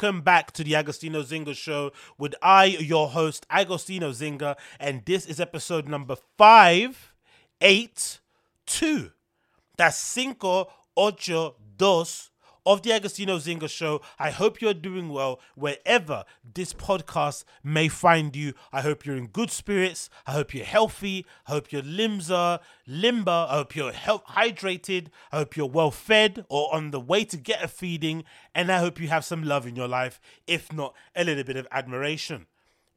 welcome back to the Agostinho Zinga show with I, your host, Agostinho Zinga, and this is episode number five, eight, two. That's cinco, ocho, dos of the Agostinho Zinga show. I hope you're doing well wherever this podcast may find you. I hope you're in good spirits. I hope you're healthy. I hope your limbs are limber. I hope you're hydrated. I hope you're well fed or on the way to get a feeding. And I hope you have some love in your life, if not a little bit of admiration.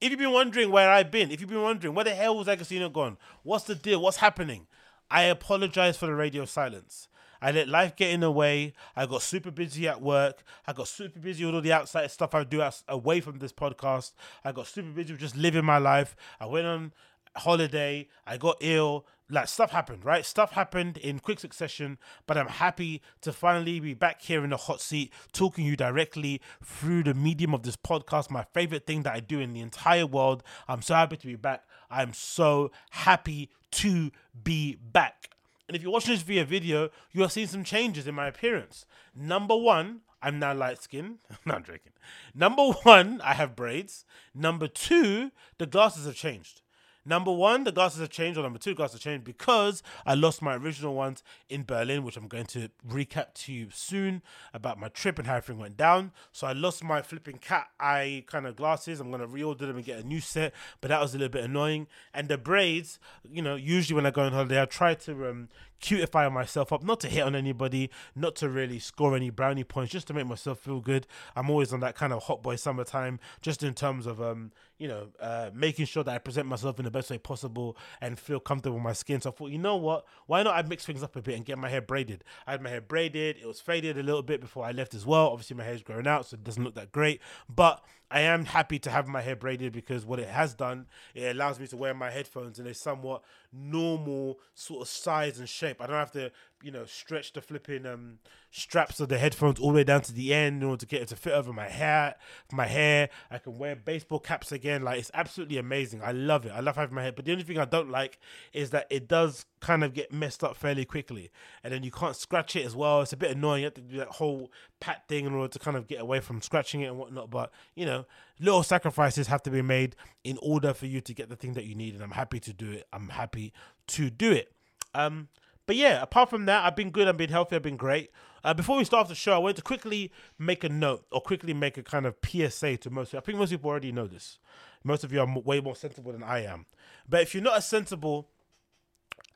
If you've been wondering where I've been, if you've been wondering where the hell was Agostinho gone, what's the deal, what's happening, I apologize for the radio silence. I let life get in the way. I got super busy at work. I got super busy with all the outside stuff I do as- away from this podcast. I got super busy with just living my life. I went on holiday. I got ill. Like stuff happened, right? Stuff happened in quick succession, but I'm happy to finally be back here in the hot seat, talking you directly through the medium of this podcast. My favorite thing that I do in the entire world. I'm so happy to be back. I'm so happy to be back. And if you're watching this via video, you are seeing some changes in my appearance. Number one, I'm now light skinned. no, I'm joking. Number one, I have braids. Number two, the glasses have changed. Number one, the glasses have changed, or number two, glasses have changed because I lost my original ones in Berlin, which I'm going to recap to you soon about my trip and how everything went down. So I lost my flipping cat eye kind of glasses. I'm going to reorder them and get a new set, but that was a little bit annoying. And the braids, you know, usually when I go on holiday, I try to um, cutify myself up, not to hit on anybody, not to really score any brownie points, just to make myself feel good. I'm always on that kind of hot boy summertime, just in terms of um, you know, uh, making sure that I present myself in the best way possible and feel comfortable with my skin. So I thought, you know what? Why not I mix things up a bit and get my hair braided? I had my hair braided, it was faded a little bit before I left as well. Obviously, my hair's growing out, so it doesn't look that great, but I am happy to have my hair braided because what it has done, it allows me to wear my headphones in a somewhat normal sort of size and shape. I don't have to, you know, stretch the flipping um straps of the headphones all the way down to the end in order to get it to fit over my hair. My hair, I can wear baseball caps again. Like it's absolutely amazing. I love it. I love having my hair. But the only thing I don't like is that it does kind of get messed up fairly quickly, and then you can't scratch it as well. It's a bit annoying. You have to do that whole pat thing in order to kind of get away from scratching it and whatnot. But you know, little sacrifices have to be made in order for you to get the thing that you need, and I'm happy to do it. I'm happy to do it. Um, but yeah, apart from that, I've been good. I've been healthy. I've been great. Uh, before we start the show, I wanted to quickly make a note or quickly make a kind of PSA to most. I think most people already know this. Most of you are way more sensible than I am. But if you're not as sensible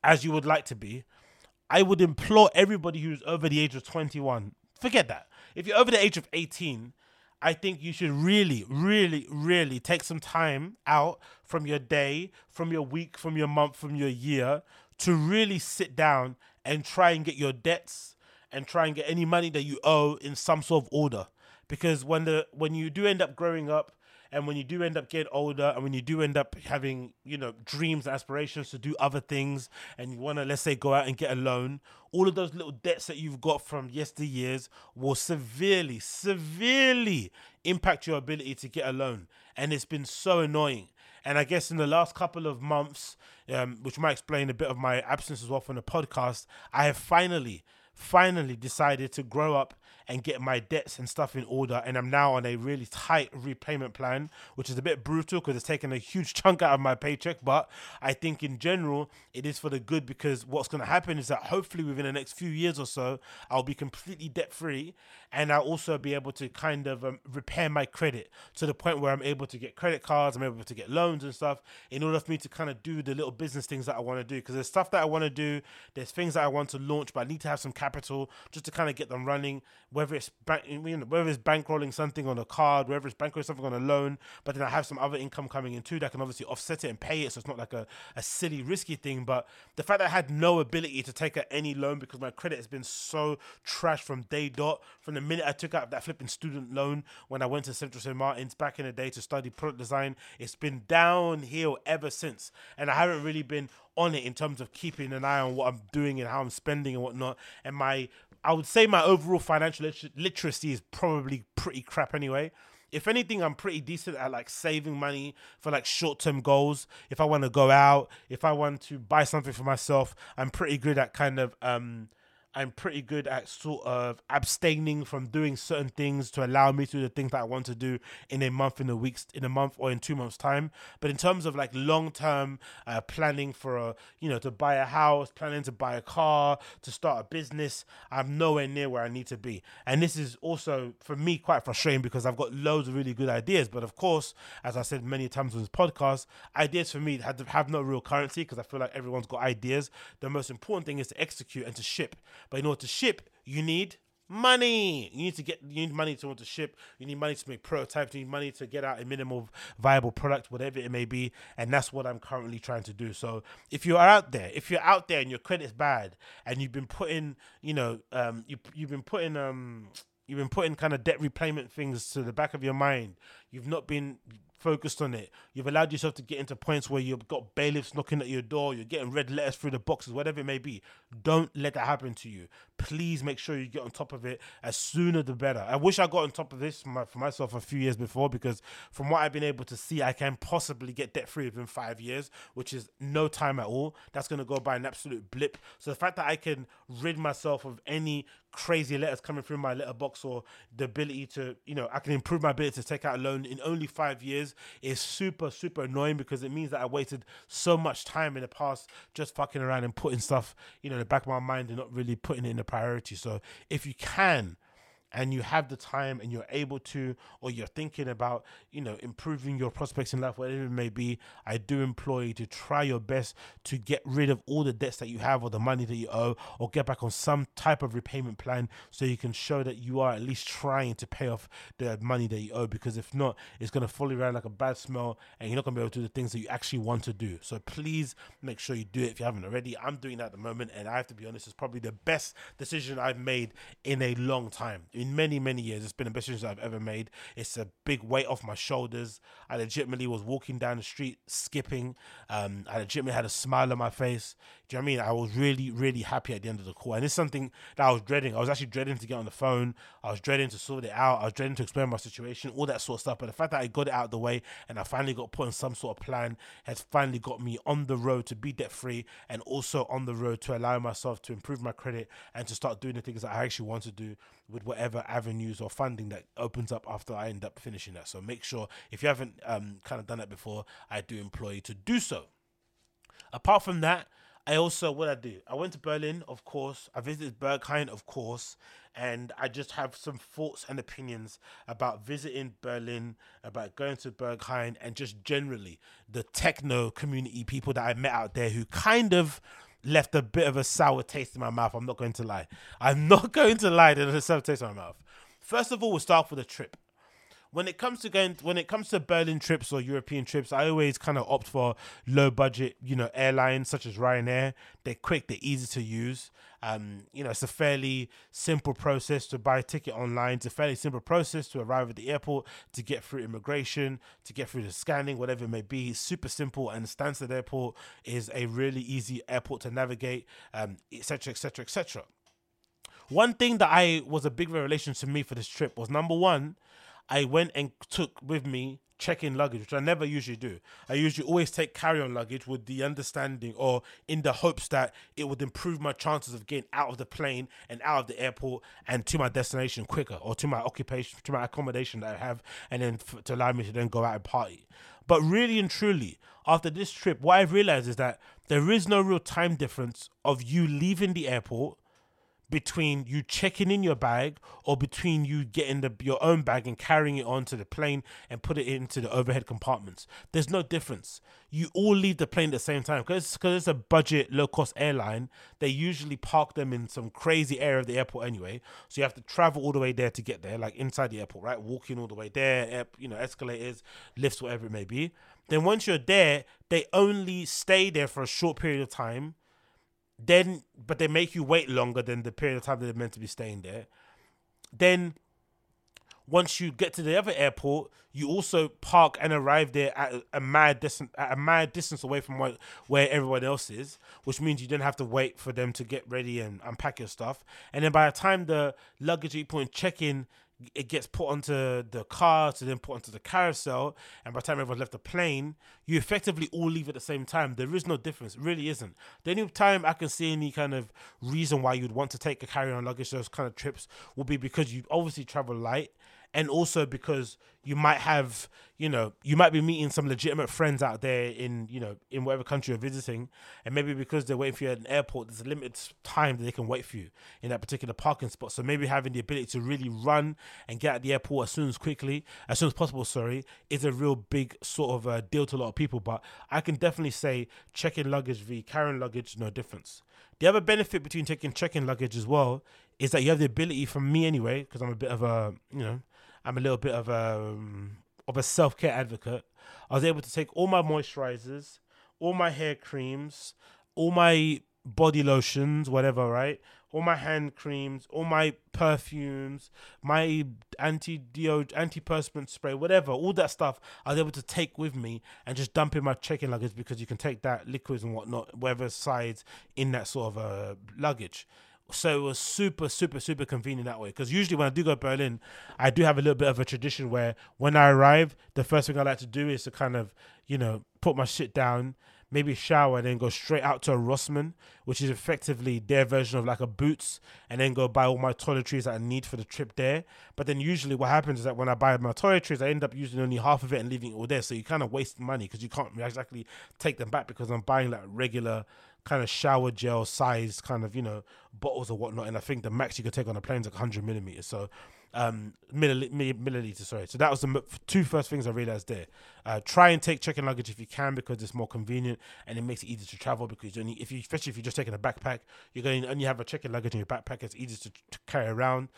as you would like to be, I would implore everybody who's over the age of 21, forget that. If you're over the age of 18, I think you should really, really, really take some time out from your day, from your week, from your month, from your year to really sit down and try and get your debts and try and get any money that you owe in some sort of order. Because when the when you do end up growing up and when you do end up getting older and when you do end up having you know dreams and aspirations to do other things and you want to let's say go out and get a loan all of those little debts that you've got from yesteryears will severely severely impact your ability to get a loan. And it's been so annoying. And I guess in the last couple of months, um, which might explain a bit of my absence as well from the podcast, I have finally, finally decided to grow up and get my debts and stuff in order. And I'm now on a really tight repayment plan, which is a bit brutal because it's taken a huge chunk out of my paycheck. But I think in general, it is for the good because what's going to happen is that hopefully within the next few years or so, I'll be completely debt free and I'll also be able to kind of um, repair my credit to the point where I'm able to get credit cards, I'm able to get loans and stuff in order for me to kind of do the little business things that I want to do. Because there's stuff that I want to do, there's things that I want to launch, but I need to have some cash capital just to kind of get them running. Whether it's bank, you know, whether it's bankrolling something on a card, whether it's bankrolling something on a loan, but then I have some other income coming in too that can obviously offset it and pay it, so it's not like a, a silly risky thing. But the fact that I had no ability to take out any loan because my credit has been so trash from day dot, from the minute I took out that flipping student loan when I went to Central St Martin's back in the day to study product design, it's been downhill ever since, and I haven't really been on it in terms of keeping an eye on what I'm doing and how I'm spending and whatnot. And my, I would say my overall financial liter- literacy is probably pretty crap anyway. If anything, I'm pretty decent at like saving money for like short term goals. If I want to go out, if I want to buy something for myself, I'm pretty good at kind of um I'm pretty good at sort of abstaining from doing certain things to allow me to do the things that I want to do in a month, in a week, in a month, or in two months' time. But in terms of like long term uh, planning for a, you know, to buy a house, planning to buy a car, to start a business, I'm nowhere near where I need to be. And this is also for me quite frustrating because I've got loads of really good ideas. But of course, as I said many times on this podcast, ideas for me have, have no real currency because I feel like everyone's got ideas. The most important thing is to execute and to ship. But in order to ship, you need money. You need to get you need money to want to ship. You need money to make prototypes. You need money to get out a minimal viable product, whatever it may be. And that's what I'm currently trying to do. So if you are out there, if you're out there and your credit's bad and you've been putting, you know, um, you you've been putting um you've been putting kind of debt repayment things to the back of your mind. You've not been focused on it. You've allowed yourself to get into points where you've got bailiffs knocking at your door, you're getting red letters through the boxes, whatever it may be. Don't let that happen to you. Please make sure you get on top of it as sooner the better. I wish I got on top of this for, my, for myself a few years before because from what I've been able to see, I can possibly get debt free within five years, which is no time at all. That's going to go by an absolute blip. So the fact that I can rid myself of any crazy letters coming through my letterbox or the ability to, you know, I can improve my ability to take out a loan in only five years is super, super annoying because it means that I wasted so much time in the past just fucking around and putting stuff, you know, in the back of my mind and not really putting it in the priority. So if you can, and you have the time and you're able to or you're thinking about you know improving your prospects in life whatever it may be i do implore you to try your best to get rid of all the debts that you have or the money that you owe or get back on some type of repayment plan so you can show that you are at least trying to pay off the money that you owe because if not it's going to follow around like a bad smell and you're not going to be able to do the things that you actually want to do. So please make sure you do it if you haven't already. I'm doing that at the moment and i have to be honest it's probably the best decision i've made in a long time in many many years it's been the best decision i've ever made. It's a big weight off my shoulders. I legitimately was walking down the street skipping. Um, i legitimately had a smile on my face. Do you know what i mean? I was really really happy at the end of the call. And it's something that i was dreading. I was actually dreading to get on the phone. I was dreading to sort it out. I was dreading to explain my situation all that sort of stuff. But the fact that i got it out of the way and i finally got put on some sort of plan has finally got me on the road to be debt free and also on the road to allow myself to improve my credit and to start doing the things that i actually want to do with whatever avenues or funding that opens up after I end up finishing that. So make sure if you haven't um, kind of done that before, I do employ you to do so. Apart from that, I also what I do. I went to Berlin, of course. I visited Berghain, of course, and I just have some thoughts and opinions about visiting Berlin, about going to Berghain, and just generally the techno community people that I met out there who kind of left a bit of a sour taste in my mouth. I'm not going to lie. I'm not going to lie. There's a sour taste in my mouth. First of all, we'll start with the trip. When it comes to going, when it comes to Berlin trips or European trips, I always kind of opt for low budget, you know, airlines such as Ryanair. They're quick, they're easy to use. Um, you know, it's a fairly simple process to buy a ticket online. It's a fairly simple process to arrive at the airport, to get through immigration, to get through the scanning, whatever it may be. It's super simple, and Stansted Airport is a really easy airport to navigate, etc., etc., etc. One thing that I was a big revelation to me for this trip was number one, I went and took with me check-in luggage, which I never usually do. I usually always take carry-on luggage with the understanding or in the hopes that it would improve my chances of getting out of the plane and out of the airport and to my destination quicker or to my occupation, to my accommodation that I have, and then f- to allow me to then go out and party. But really and truly, after this trip, what I've realized is that there is no real time difference of you leaving the airport between you checking in your bag or between you getting the your own bag and carrying it onto the plane and put it into the overhead compartments. There's no difference. You all leave the plane at the same time because because it's a budget low cost airline. They usually park them in some crazy area of the airport anyway, so you have to travel all the way there to get there, like inside the airport, right? Walking all the way there, you know, escalators, lifts, whatever it may be. Then once you're there, they only stay there for a short period of time then but they make you wait longer than the period of time that they're meant to be staying there. Then once you get to the other airport, you also park and arrive there at a mad distance, at a mad distance away from what, where everyone else is, which means you don't have to wait for them to get ready and unpack your stuff. And then by the time the luggage in check-in it gets put onto the car to then put onto the carousel and by the time everyone's left the plane you effectively all leave at the same time. There is no difference. It really isn't. The only time i can see any kind of reason why you'd want to take a carry-on luggage those kind of trips will be because you obviously travel light and also because you might have you know you might be meeting some legitimate friends out there in you know in whatever country you're visiting and maybe because they're waiting for you at an airport there's a limited time that they can wait for you in that particular parking spot. So maybe having the ability to really run and get at the airport as soon as quickly as soon as possible sorry is a real big sort of uh, deal to a lot of people. But i can definitely say checking luggage v carrying luggage no difference. The other benefit between taking check-in luggage as well is that you have the ability from me anyway because i'm a bit of a you know I'm a little bit of a um, of a self care advocate. I was able to take all my moisturizers, all my hair creams, all my body lotions, whatever, right? All my hand creams, all my perfumes, my anti deodorant, antiperspirant spray, whatever, all that stuff. I was able to take with me and just dump in my check-in luggage because you can take that liquids and whatnot, whatever size in that sort of uh, luggage. So it was super, super, super convenient that way. Because usually when I do go to Berlin, I do have a little bit of a tradition where when I arrive, the first thing I like to do is to kind of, you know, put my shit down, maybe shower, and then go straight out to a Rossmann, which is effectively their version of like a Boots, and then go buy all my toiletries that I need for the trip there. But then usually what happens is that when I buy my toiletries, I end up using only half of it and leaving it all there. So you kind of waste money because you can't exactly take them back because I'm buying like regular kind of shower gel size kind of you know bottles or whatnot and i think the max you could take on a plane is like 100 millimeters so um milliliter sorry. So that was the two first things i realized there. Uh, try and take check-in luggage if you can because it's more convenient and it makes it easier to travel because you only if you especially if you're just taking a backpack you're going and you have a check-in luggage in your backpack it's easier to, to carry around.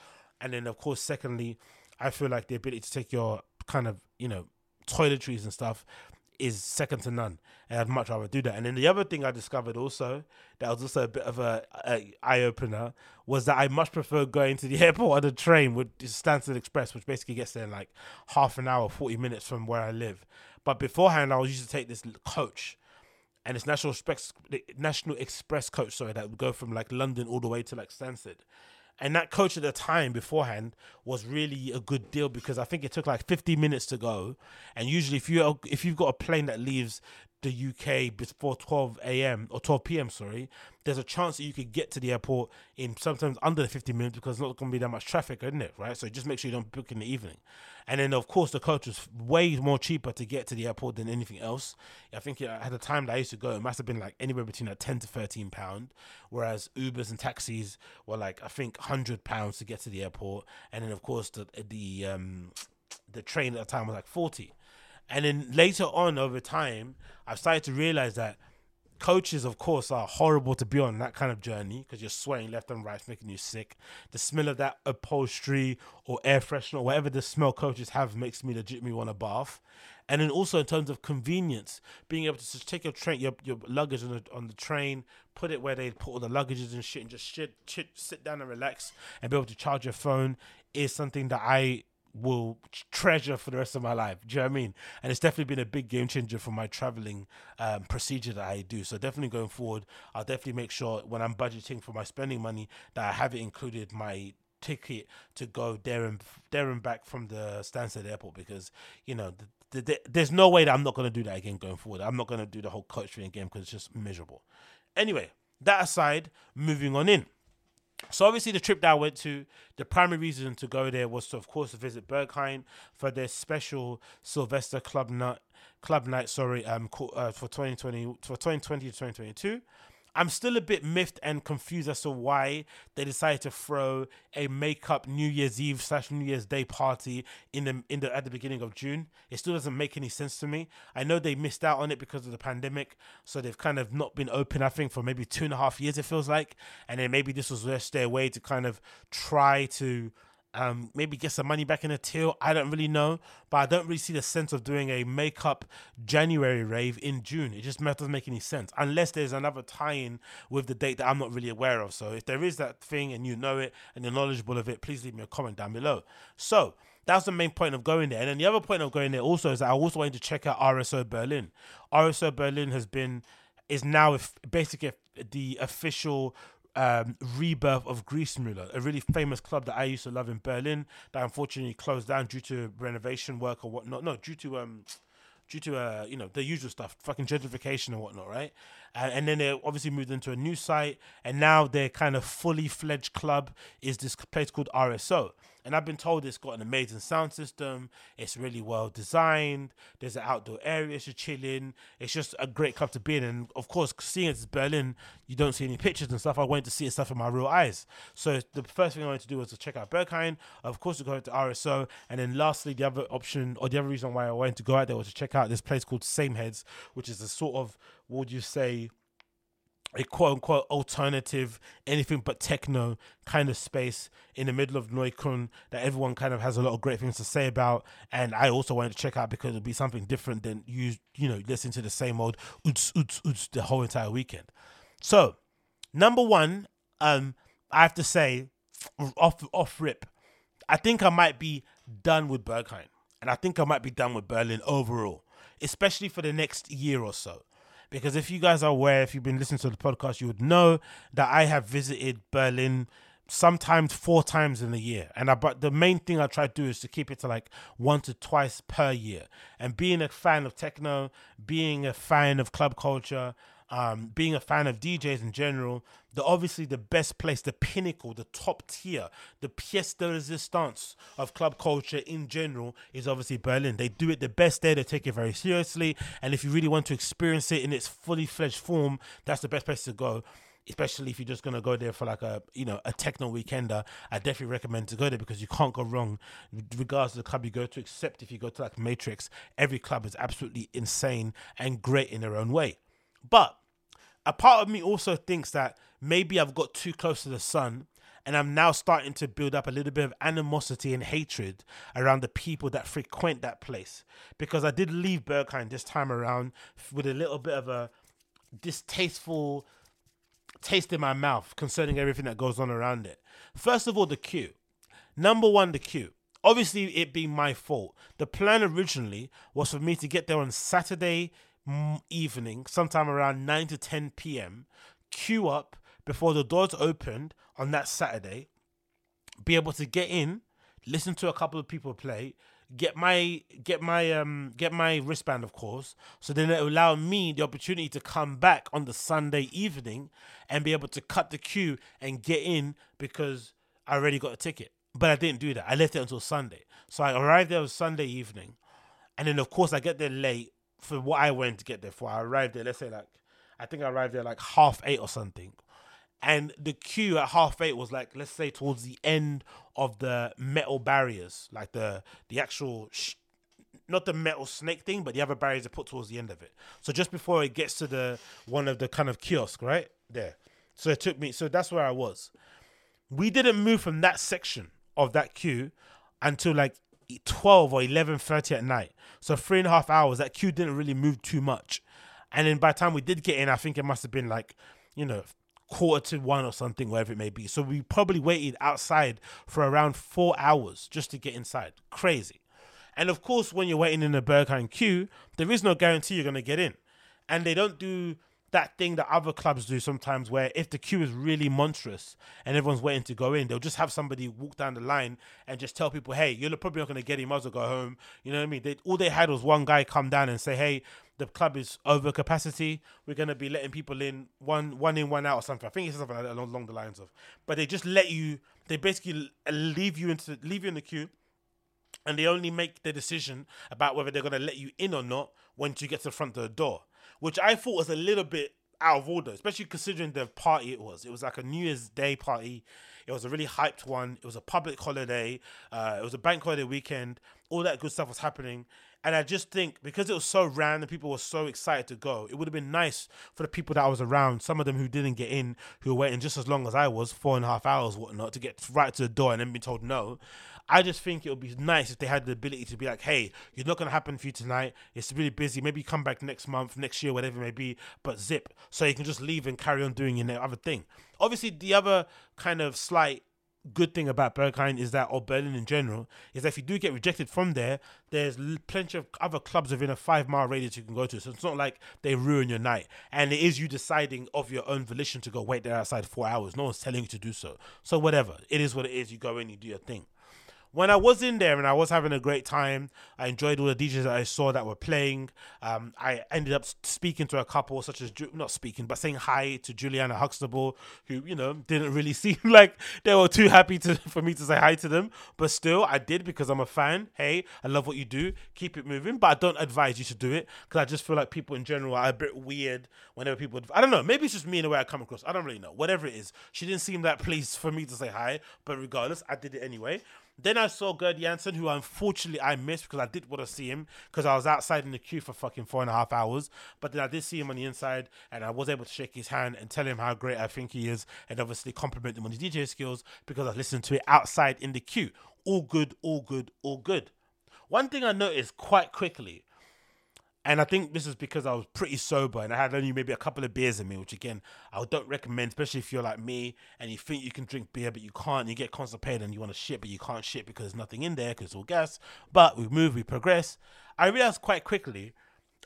And then of course secondly i feel like the ability to take your kind of you know toiletries and stuff is second to none, and I'd much rather do that. And then the other thing I discovered also that was also a bit of a, a eye opener was that I much prefer going to the airport on a train with the Stansted Express, which basically gets there in like half an hour, forty minutes from where I live. But beforehand, I was used to take this coach, and it's National Express, National Express coach, sorry, that would go from like London all the way to like Stansted. And that coach at the time beforehand was really a good deal because I think it took like 50 minutes to go. And usually, if you if you've got a plane that leaves the UK before 12 a.m. or 12 p.m. Sorry, there's a chance that you could get to the airport in sometimes under the 50 minutes because there's not going to be that much traffic, isn't it? Right. So just make sure you don't book in the evening. And then of course the coach was way more cheaper to get to the airport than anything else. I think at the time that I used to go, it must have been like anywhere between like 10 to 13 pound, whereas Ubers and taxis were like I think 100 pounds to get to the airport, and then of course the the um the train at the time was like 40. And then later on over time, I've started to realize that coaches, of course, are horrible to be on that kind of journey because you're sweating left and right, it's making you sick. The smell of that upholstery or air freshener, whatever the smell coaches have, makes me legitimately want a bath. And then also in terms of convenience, being able to just take your train, your, your luggage on the, on the train, put it where they put all the luggages and shit, and just shit, shit, sit down and relax, and be able to charge your phone is something that I will treasure for the rest of my life. Do you know what I mean? And it's definitely been a big game changer for my traveling um, procedure that I do. So definitely going forward, I'll definitely make sure when I'm budgeting for my spending money that I have it included my ticket to go there and there and back from the Stansted Airport because you know the, the, the, there's no way that I'm not going to do that again going forward. I'm not going to do the whole coach again because it's just miserable. Anyway, that aside, moving on in. So obviously the trip that I went to, the primary reason to go there was to of course visit Berghain for their special Sylvester Club Night, Club Night, sorry, um, uh, for 2020 for 2020 to 2022. I'm still a bit miffed and confused as to why they decided to throw a makeup New Year's Eve slash New Year's Day party in the in the at the beginning of June. It still doesn't make any sense to me. I know they missed out on it because of the pandemic, so they've kind of not been open. I think for maybe two and a half years it feels like, and then maybe this was just their way to kind of try to um, maybe get some money back in the till. I don't really know, but I don't really see the sense of doing a makeup January rave in June. It just doesn't make any sense unless there's another tie-in with the date that I'm not really aware of. So if there is that thing and you know it and you're knowledgeable of it, please leave me a comment down below. So that's the main point of going there. And then the other point of going there also is that I also wanted to check out RSO Berlin. RSO Berlin has been is now basically the official um, rebirth of Griessmühle, a really famous club that I used to love in Berlin that unfortunately closed down due to renovation work or whatnot. No, due to um, due to uh, you know the usual stuff, fucking gentrification and whatnot, right? And, and then they obviously moved into a new site, and now their kind of fully fledged club is this place called RSO. And I've been told it's got an amazing sound system. It's really well designed. There's an outdoor area to chill in. It's just a great club to be in. And of course, seeing it's Berlin, you don't see any pictures and stuff. I went to see stuff with my real eyes. So the first thing I wanted to do was to check out Berghain. Of course, to go to RSO. And then lastly, the other option or the other reason why I wanted to go out there was to check out this place called Same Heads, which is a sort of, what would you say, a quote unquote alternative, anything but techno kind of space in the middle of Neukölln that everyone kind of has a lot of great things to say about. And I also wanted to check out because it'll be something different than you, you know, listen to the same old oots, oots, oots the whole entire weekend. So, number one, um, I have to say, off off rip, I think I might be done with Berghain. And I think I might be done with Berlin overall, especially for the next year or so because if you guys are aware, if you've been listening to the podcast, you would know that I have visited Berlin sometimes four times in a year. And I, but the main thing I try to do is to keep it to like one to twice per year. And being a fan of techno, being a fan of club culture, um, being a fan of DJs in general, the obviously the best place, the pinnacle, the top tier, the pièce de résistance of club culture in general is obviously Berlin. They do it the best there. They take it very seriously, and if you really want to experience it in its fully fledged form, that's the best place to go especially if you're just gonna go there for like a you know a techno weekender, I definitely recommend to go there because you can't go wrong, regardless of the club you go to. Except if you go to like Matrix, every club is absolutely insane and great in their own way. But a part of me also thinks that maybe I've got too close to the sun and I'm now starting to build up a little bit of animosity and hatred around the people that frequent that place. Because I did leave Berghain this time around with a little bit of a distasteful taste in my mouth concerning everything that goes on around it. First of all, the queue. Number one, the queue. Obviously, it being my fault. The plan originally was for me to get there on Saturday evening, sometime around 9 to 10 p.m., queue up before the doors opened on that Saturday, be able to get in, listen to a couple of people play, get my get my um get my wristband of course. So then it allow me the opportunity to come back on the sunday evening and be able to cut the queue and get in because i already got a ticket. But i didn't do that. I left it until sunday. So i arrived there on sunday evening. And then of course i get there late for what I went to get there for. I arrived there, let's say like I think I arrived there like half eight or something. And the queue at half eight was like, let's say towards the end of the metal barriers, like the the actual, sh- not the metal snake thing, but the other barriers are put towards the end of it. So just before it gets to the one of the kind of kiosk, right there. So it took me. So that's where I was. We didn't move from that section of that queue until like 12 or 11.30 at night. So three and a half hours. That queue didn't really move too much. And then by the time we did get in, I think it must have been like, you know, quarter to one or something, wherever it may be. So we probably waited outside for around four hours just to get inside. Crazy. And of course, when you're waiting in a Berghain queue, there is no guarantee you're going to get in. And they don't do that thing that other clubs do sometimes where if the queue is really monstrous and everyone's waiting to go in, they'll just have somebody walk down the line and just tell people, hey, you're probably not going to get him, might as well go home. You know what I mean? They, all they had was one guy come down and say, hey, the club is over capacity. We're going to be letting people in one one in, one out or something. I think it's something like along, along the lines of. But they just let you, they basically leave you into leave you in the queue and they only make the decision about whether they're going to let you in or not once you get to the front of the door which I thought was a little bit out of order, especially considering the party it was. It was like a New Year's Day party. It was a really hyped one. It was a public holiday. Uh, it was a bank holiday weekend. All that good stuff was happening. And I just think because it was so random, people were so excited to go. It would have been nice for the people that I was around, some of them who didn't get in, who were waiting just as long as I was, four and a half hours, whatnot, to get right to the door and then be told no. I just think it would be nice if they had the ability to be like, hey, you're not going to happen for you tonight. It's really busy. Maybe come back next month, next year, whatever it may be, but zip. So you can just leave and carry on doing your other thing. Obviously, the other kind of slight good thing about Berghain is that, or Berlin in general, is that if you do get rejected from there, there's plenty of other clubs within a five mile radius you can go to. So it's not like they ruin your night. And it is you deciding of your own volition to go wait there outside four hours. No one's telling you to do so. So whatever. It is what it is. You go in, you do your thing when I was in there and I was having a great time, I enjoyed all the DJs that I saw that were playing. Um, I ended up speaking to a couple, such as not speaking, but saying hi to Juliana Huxtable, who you know didn't really seem like they were too happy to for me to say hi to them, but still I did because I'm a fan. Hey, I love what you do. Keep it moving, but I don't advise you to do it because I just feel like people in general are a bit weird whenever people. I don't know. Maybe it's just me in the way I come across. I don't really know. Whatever it is, she didn't seem that pleased for me to say hi, but regardless, I did it anyway. Then I saw Gerd Janson, who unfortunately I missed because I did want to see him because I was outside in the queue for fucking four and a half hours. But then I did see him on the inside and I was able to shake his hand and tell him how great I think he is and obviously compliment him on his DJ skills because I listened to it outside in the queue. All good, all good, all good. One thing I noticed quite quickly and I think this is because I was pretty sober and I had only maybe a couple of beers in me, which again, I don't recommend, especially if you're like me and you think you can drink beer, but you can't. You get constipated and you want to shit, but you can't shit because there's nothing in there because it's all gas. But we move, we progress. I realized quite quickly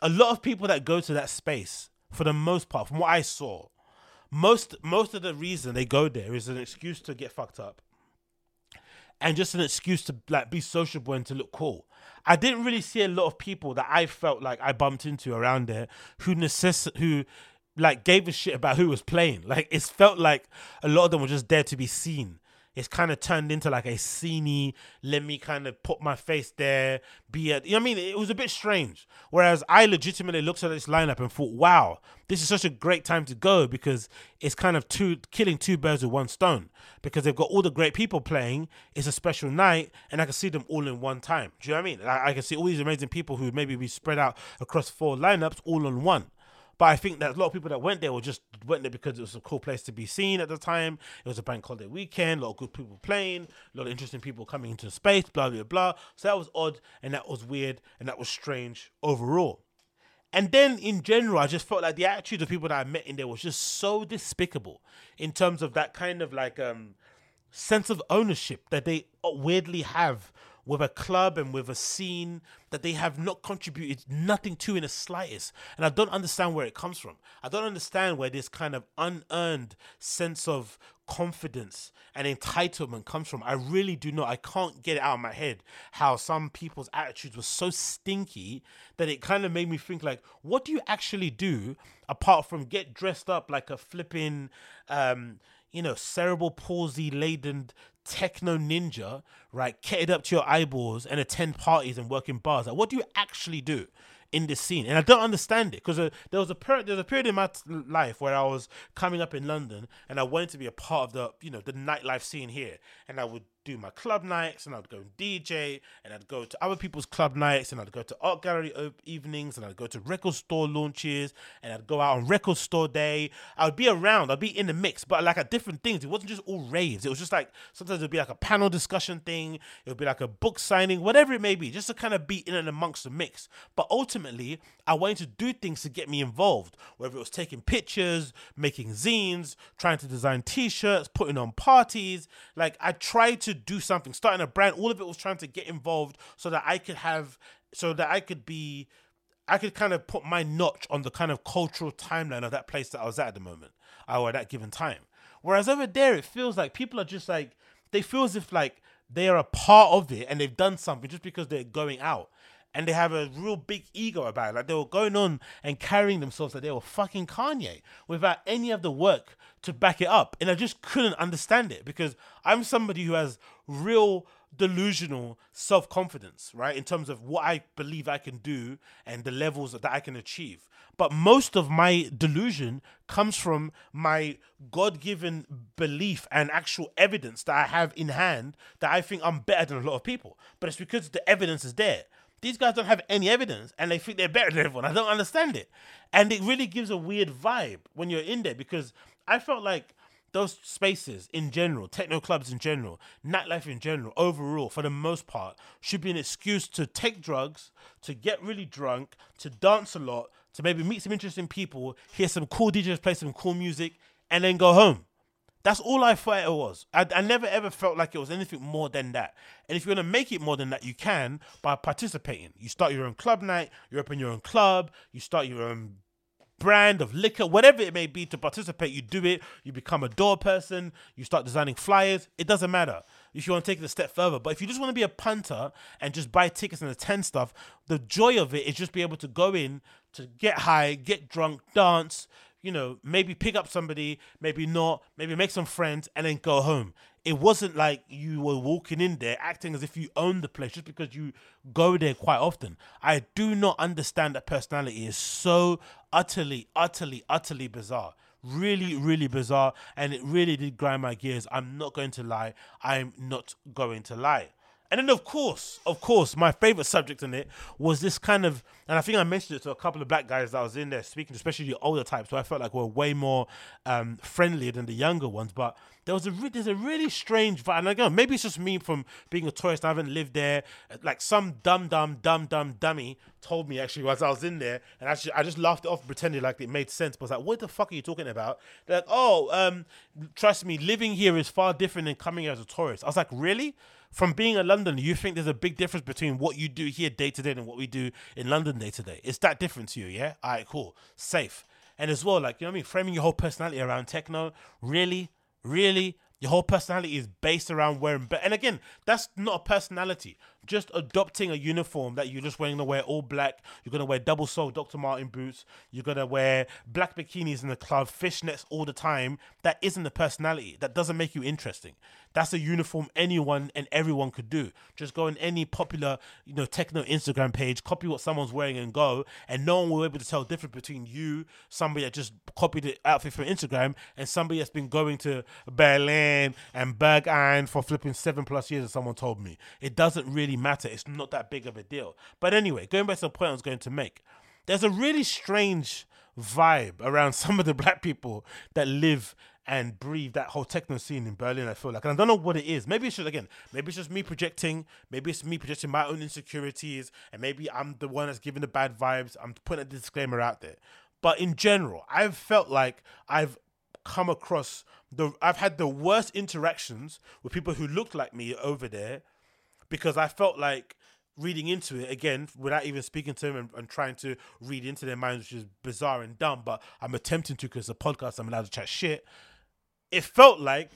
a lot of people that go to that space, for the most part, from what I saw, most most of the reason they go there is an excuse to get fucked up and just an excuse to like be sociable and to look cool. I didn't really see a lot of people that I felt like I bumped into around there who necess- who like gave a shit about who was playing. Like it felt like a lot of them were just there to be seen it's kind of turned into like a sceney, let me kind of put my face there, be a, you know what I mean? It was a bit strange. Whereas I legitimately looked at this lineup and thought, wow, this is such a great time to go because it's kind of two killing two birds with one stone because they've got all the great people playing. It's a special night and I can see them all in one time. Do you know what I mean? I, I can see all these amazing people who maybe be spread out across four lineups all on one. But I think that a lot of people that went there were just went there because it was a cool place to be seen at the time. It was a bank holiday weekend, a lot of good people playing, a lot of interesting people coming into space, blah blah blah. So that was odd and that was weird and that was strange overall. And then in general, I just felt like the attitude of people that I met in there was just so despicable in terms of that kind of like um sense of ownership that they weirdly have with a club and with a scene that they have not contributed nothing to in the slightest. And I don't understand where it comes from. I don't understand where this kind of unearned sense of confidence and entitlement comes from. I really do not. I can't get it out of my head how some people's attitudes were so stinky that it kind of made me think like, what do you actually do apart from get dressed up like a flipping um, you know, cerebral palsy laden techno ninja, right, kitted up to your eyeballs and attend parties and work in bars. Like, what do you actually do? in this scene, and I don't understand it because uh, there was a period, there was a period in my t- life where I was coming up in London, and I wanted to be a part of the, you know, the nightlife scene here, and I would do my club nights and I'd go and DJ and I'd go to other people's club nights and I'd go to art gallery evenings and I'd go to record store launches and I'd go out on record store day. I would be around, I'd be in the mix, but like at different things. It wasn't just all raves. It was just like sometimes it'd be like a panel discussion thing, it would be like a book signing, whatever it may be, just to kind of be in and amongst the mix. But ultimately, I wanted to do things to get me involved, whether it was taking pictures, making zines, trying to design t-shirts, putting on parties. Like I tried to do something, starting a brand. All of it was trying to get involved so that I could have, so that I could be, I could kind of put my notch on the kind of cultural timeline of that place that I was at at the moment, or at that given time. Whereas over there, it feels like people are just like they feel as if like they are a part of it and they've done something just because they're going out and they have a real big ego about it. Like they were going on and carrying themselves like they were fucking Kanye without any of the work to back it up. And I just couldn't understand it because I'm somebody who has real delusional self confidence, right? In terms of what I believe I can do and the levels that I can achieve. But most of my delusion comes from my God given belief and actual evidence that I have in hand that I think I'm better than a lot of people. But it's because the evidence is there. These guys don't have any evidence and they think they're better than everyone. I don't understand it. And it really gives a weird vibe when you're in there because I felt like those spaces in general, techno clubs in general, nightlife in general, overall, for the most part, should be an excuse to take drugs, to get really drunk, to dance a lot, to maybe meet some interesting people, hear some cool DJs play some cool music, and then go home. That's all I thought it was. I, I never ever felt like it was anything more than that. And if you're gonna make it more than that, you can by participating. You start your own club night, you open your own club, you start your own brand of liquor, whatever it may be to participate, you do it, you become a door person, you start designing flyers, it doesn't matter if you want to take it a step further. But if you just want to be a punter and just buy tickets and attend stuff, the joy of it is just be able to go in to get high, get drunk, dance, you know, maybe pick up somebody, maybe not, maybe make some friends, and then go home. It wasn't like you were walking in there acting as if you own the place just because you go there quite often. I do not understand that personality is so utterly, utterly, utterly bizarre. Really, really bizarre, and it really did grind my gears. I'm not going to lie. I'm not going to lie. And then, of course, of course, my favorite subject in it was this kind of, and I think I mentioned it to a couple of black guys that was in there speaking, especially the older types, who I felt like were way more um, friendlier than the younger ones. But there was a re- there's a really strange vibe. And again, maybe it's just me from being a tourist. I haven't lived there. Like some dumb, dumb, dumb, dumb dummy told me actually as I was in there, and actually I just laughed it off, pretending like it made sense. But I was like, "What the fuck are you talking about?" They're like, "Oh, um, trust me, living here is far different than coming here as a tourist." I was like, "Really?" From being a Londoner, you think there's a big difference between what you do here day to day and what we do in London day to day? Is that different to you? Yeah. All right. Cool. Safe. And as well, like you know what I mean, framing your whole personality around techno. Really, really, your whole personality is based around wearing. Be- and again, that's not a personality. Just adopting a uniform that you're just wearing to wear all black. You're gonna wear double sole Dr. Martin boots. You're gonna wear black bikinis in the club, fishnets all the time. That isn't a personality. That doesn't make you interesting. That's a uniform anyone and everyone could do. Just go on any popular, you know, techno Instagram page, copy what someone's wearing and go, and no one will be able to tell the difference between you, somebody that just copied the outfit from Instagram, and somebody that's been going to Berlin and Berghain for flipping seven plus years, as someone told me. It doesn't really matter. It's not that big of a deal. But anyway, going back to the point I was going to make, there's a really strange vibe around some of the black people that live and breathe that whole techno scene in Berlin. I feel like, and I don't know what it is. Maybe it's just again, maybe it's just me projecting. Maybe it's me projecting my own insecurities, and maybe I'm the one that's giving the bad vibes. I'm putting a disclaimer out there. But in general, I've felt like I've come across the I've had the worst interactions with people who looked like me over there because I felt like reading into it again without even speaking to them and, and trying to read into their minds, which is bizarre and dumb. But I'm attempting to because a podcast. I'm allowed to chat shit. It felt like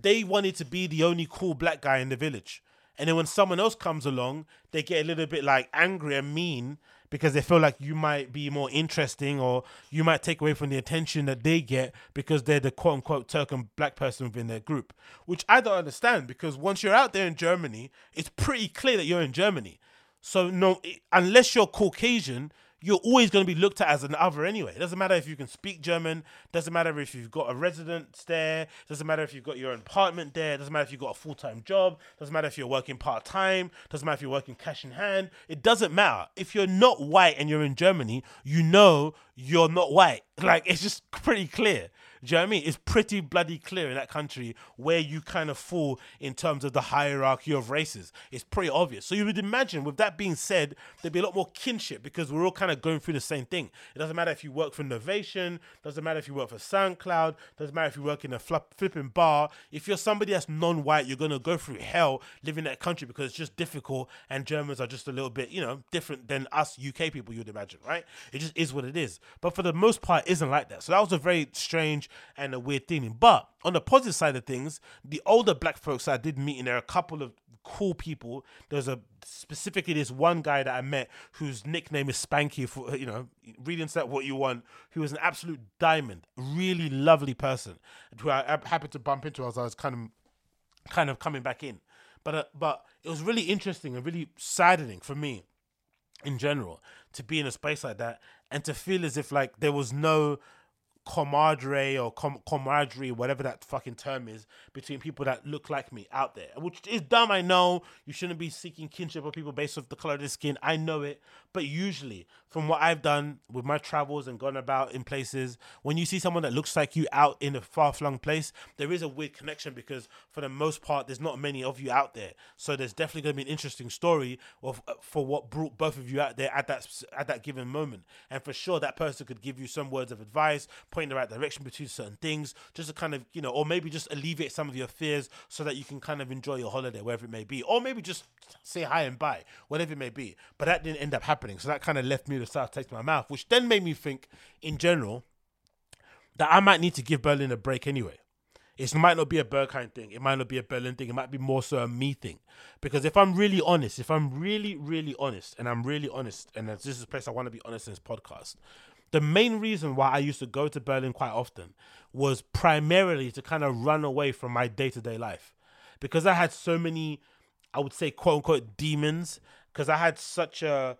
they wanted to be the only cool black guy in the village. And then when someone else comes along, they get a little bit like angry and mean because they feel like you might be more interesting or you might take away from the attention that they get because they're the quote unquote Turk and black person within their group. Which I don't understand because once you're out there in Germany, it's pretty clear that you're in Germany. So no, unless you're Caucasian, you're always going to be looked at as an other anyway. It doesn't matter if you can speak German. Doesn't matter if you've got a residence there. Doesn't matter if you've got your apartment there. Doesn't matter if you've got a full time job. Doesn't matter if you're working part time. Doesn't matter if you're working cash in hand. It doesn't matter. If you're not white and you're in Germany, you know you're not white. Like it's just pretty clear. Do you know what I mean? It's pretty bloody clear in that country where you kind of fall in terms of the hierarchy of races. It's pretty obvious. So you would imagine, with that being said, there'd be a lot more kinship because we're all kind of going through the same thing. It doesn't matter if you work for Novation, doesn't matter if you work for SoundCloud, doesn't matter if you work in a flip, flipping bar. If you're somebody that's non-white, you're gonna go through hell living in that country because it's just difficult, and Germans are just a little bit, you know, different than us UK people. You'd imagine, right? It just is what it is. But for the most part, it isn't like that. So that was a very strange and a weird thing. But on the positive side of things, the older black folks I did meet, and there are a couple of cool people. There's a specifically this one guy that I met whose nickname is Spanky. For you know, read into that what you want. Who was an absolute diamond, really lovely person, who I, happened to bump into as I was kind of kind of coming back in. But uh, but it was really interesting and really saddening for me, in general, to be in a space like that and to feel as if like there was no camaraderie or com- camaraderie, whatever that fucking term is, between people that look like me out there, which is dumb. I know you shouldn't be seeking kinship with people based off the color of their skin. I know it, but usually, from what I've done with my travels and gone about in places, when you see someone that looks like you out in a far flung place, there is a weird connection because for the most part, there's not many of you out there. So there's definitely going to be an interesting story of uh, for what brought both of you out there at that at that given moment, and for sure that person could give you some words of advice, point in the right direction between certain things, just to kind of you know, or maybe just alleviate some of your fears so that you can kind of enjoy your holiday wherever it may be, or maybe just say hi and bye, whatever it may be. But that didn't end up happening, so that kind of left me with a sour taste in my mouth, which then made me think, in general, that I might need to give Berlin a break anyway. It might not be a Berghain thing. It might not be a Berlin thing. It might be more so a me thing. Because if I'm really honest, if I'm really, really honest, and I'm really honest, and this is a place I want to be honest in this podcast, the main reason why I used to go to Berlin quite often was primarily to kind of run away from my day to day life. Because I had so many, I would say, quote unquote, demons. Because I had such a,